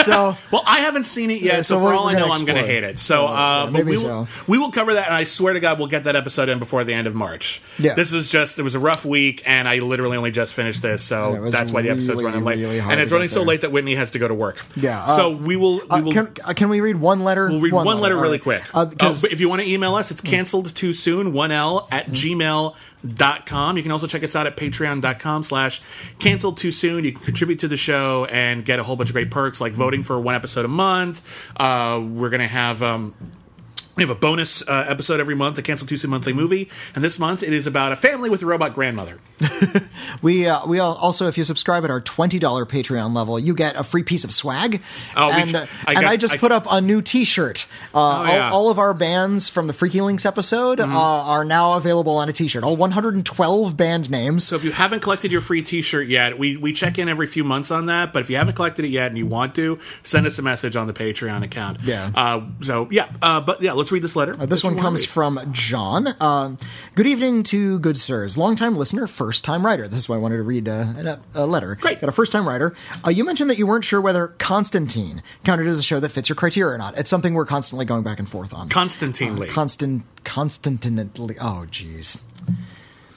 So Well, I haven't seen it yet, Yeah, so, so for all I know, I'm going to hate it. So, uh, yeah, but maybe we will, so. we will cover that, and I swear to God, we'll get that episode in before the end of March. Yeah. This was just, it was a rough week, and I literally only just finished this, so that's why the episode's running late. really and it's running so there. late that Witney has to go to work. Yeah, uh, so we will, we uh, will. can uh, can we read one letter? We'll read one, letter All really right. quick. Uh, Uh, because if you want to email us, it's canceled too soon, 1L at gmail.com. You can also check us out at patreon.com slash canceled too soon. You can contribute to the show and get a whole bunch of great perks like voting for one episode a month. Uh, we're going to have. Um, we have a bonus uh, episode every month, the Cancel Tuesday monthly movie, and this month it is about a family with a robot grandmother. we uh, we also if you subscribe at our twenty dollar Patreon level, you get a free piece of swag. Oh, and sh- uh, I and got- I just I- Oh, put up a new T-shirt. Uh, yeah. all, all of our bands from the Freaky Links episode Mm-hmm. uh, are now available on a T-shirt. All one hundred and twelve band names. So if you haven't collected your free T-shirt yet, we we check in every few months on that. But if you haven't collected it yet and you want to, send us a message on the Patreon account. Yeah. Uh, so yeah. Uh, but yeah, let's read this letter. Uh, this What one comes from John. Uh, good evening to good sirs. Longtime listener, first time writer. This is why I wanted to read uh, a, a letter. Great. Got a first time writer. Uh, you mentioned that you weren't sure whether Constantine counted as a show that fits your criteria or not. It's something we're constantly going back and forth on. Constantine. Constant, constantly. Oh, jeez.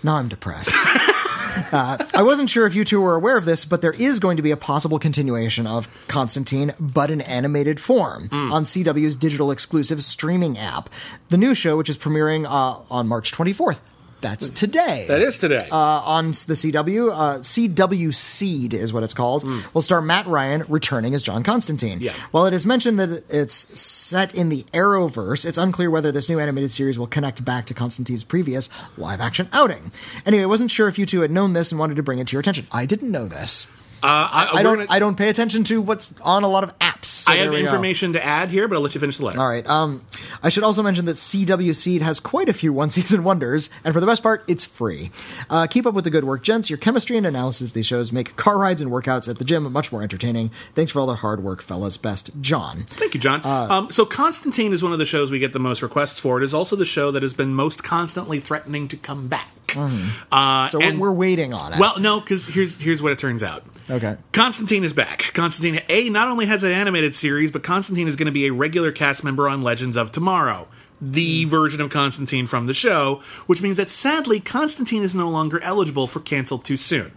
Now I'm depressed. uh, I wasn't sure if you two were aware of this, but there is going to be a possible continuation of Constantine, but in animated form Hmm. on CW's digital exclusive streaming app. The new show, which is premiering uh, on March 24th. That's today that is today. uh, on the CW. Uh, CW Seed is what it's called. Will star Matt Ryan returning as John Constantine. Yeah. While it is mentioned that it's set in the Arrowverse, it's unclear whether this new animated series will connect back to Constantine's previous live action outing. Anyway, I wasn't sure if you two had known this and wanted to bring it to your attention. I didn't know this. Uh, I, I don't. gonna- I don't pay attention to what's on a lot of apps. so I have we go. information to add here, but I'll let you finish the letter. All right. Um, I should also mention that CW Seed has quite a few one season wonders, and for the best part, it's free. Uh, keep up with the good work, gents. Your chemistry and analysis of these shows make car rides and workouts at the gym much more entertaining. Thanks for all the hard work, fellas. Best, John. Thank you, John. Uh, um, so Constantine is one of the shows we get the most requests for. It is also the show that has been most constantly threatening to come back. Uh, Mm-hmm. So and- we're waiting on it. Well, no, because here's here's what it turns out. Okay. Constantine is back. Constantine A not only has an animated series, but Constantine is going to be a regular cast member on Legends of Tomorrow, the version of Constantine from the show, which means that sadly Constantine is no longer eligible for canceled too soon.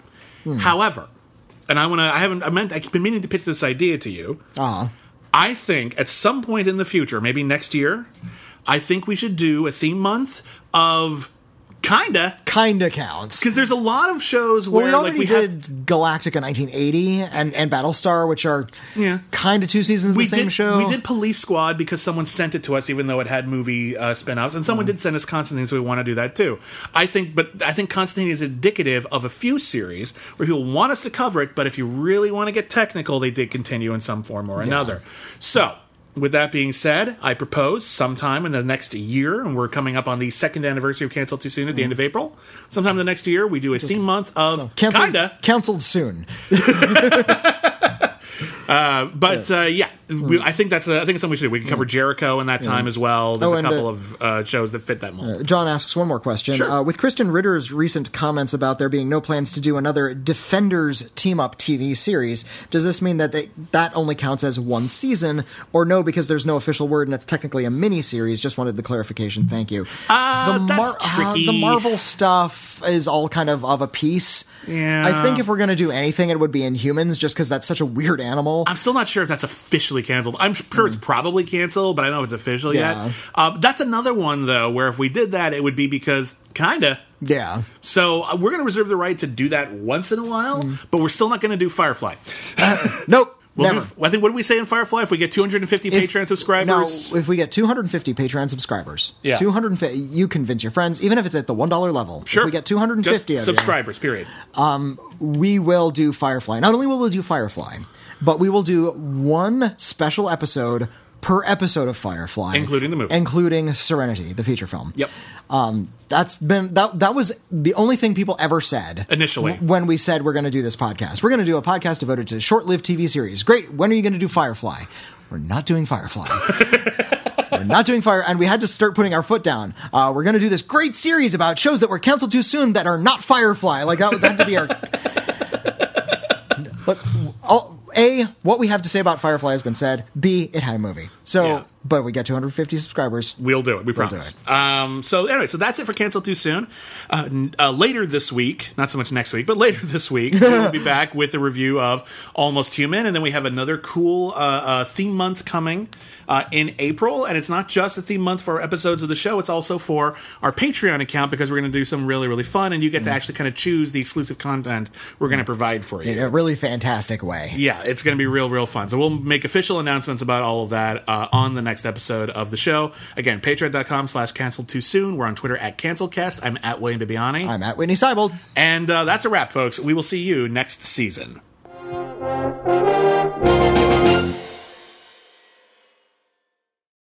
However, and I want to I haven't I meant I've been meaning to pitch this idea to you. uh I think at some point in the future, maybe next year, I think we should do a theme month of kinda kinda counts. because there's a lot of shows Well, where we like already we did have Galactica 1980 and, and Battlestar, which are Yeah. kind of two seasons of we the same did, show. We did Police Squad because someone sent it to us, even though it had movie uh, spin-offs, and Mm. someone did send us Constantine, so we want to do that too. I think, but I think Constantine is indicative of a few series where people want us to cover it, but if you really want to get technical, they did continue in some form or another. So. With that being said, I propose sometime in the next year, and we're coming up on the second anniversary of Cancel Too Soon at the end of mm-hmm. April. Sometime in the next year, we do a theme month of Canceled, kinda canceled soon. But uh, yeah, we, I think that's a, I think it's something we should do. We can cover Jericho in that time as well. There's Oh, a couple uh, of uh, shows that fit that mold. John asks one more question. Sure. Uh, with Krysten Ritter's recent comments about there being no plans to do another Defenders team up TV series, does this mean that they, that only counts as one season, or no, because there's no official word and it's technically a mini series? Just wanted the clarification. Thank you. Uh, the that's uh, tricky. the Marvel stuff is all kind of of a piece. Yeah. I think if we're gonna do anything, it would be Inhumans, just because that's such a weird animal. I'm still not sure if that's officially canceled. I'm sure it's probably canceled, but I don't know if it's official Hmm. Yeah. yet. Um, that's another one though, where if we did that, it would be because kinda. yeah. So uh, we're going to reserve the right to do that once in a while, but we're still not going to do Firefly. Nope. We'll never. do, I think what did we say in Firefly? If we get 250 If- Patreon subscribers, No, if we get 250 Patreon subscribers, Yeah. 250, you convince your friends, even if it's at the one dollar level. sure. If we get 250 Just of you, subscribers. Period. we will do Firefly. Not only will we do Firefly, but we will do one special episode per episode of Firefly, Including the movie. including Serenity, the feature film. Yep. Um, that's been that. That was the only thing people ever said Initially. w- when we said we're going to do this podcast. We're going to do a podcast devoted to short-lived TV series. Great. When are you going to do Firefly? We're not doing Firefly. we're not doing fire, and we had to start putting our foot down. Uh, we're going to do this great series about shows that were canceled too soon that are not Firefly. Like that, that had to be our. But all, a, what we have to say about Firefly has been said. B, it had a movie. So, Yeah. But we get 250 subscribers. We'll do it. We We'll promise. Um, so anyway, so that's it for cancel too soon. Uh, uh, later this week, not so much next week, but later this week, we'll be back with a review of Almost Human, and then we have another cool uh, uh, theme month coming uh, in April. And it's not just a theme month for episodes of the show; it's also for our Patreon account because we're going to do some really, really fun, and you get to actually kind of choose the exclusive content we're going to provide for you. In a really fantastic way. Yeah, it's going to be real, real fun. So we'll make official announcements about all of that uh, on the next episode of the show. Again, patreon.com slash cancel too soon. We're on Twitter at cancelcast. I'm at William Bibbiani. I'm at Witney Seibold. And uh, that's a wrap, folks. We will see you next season.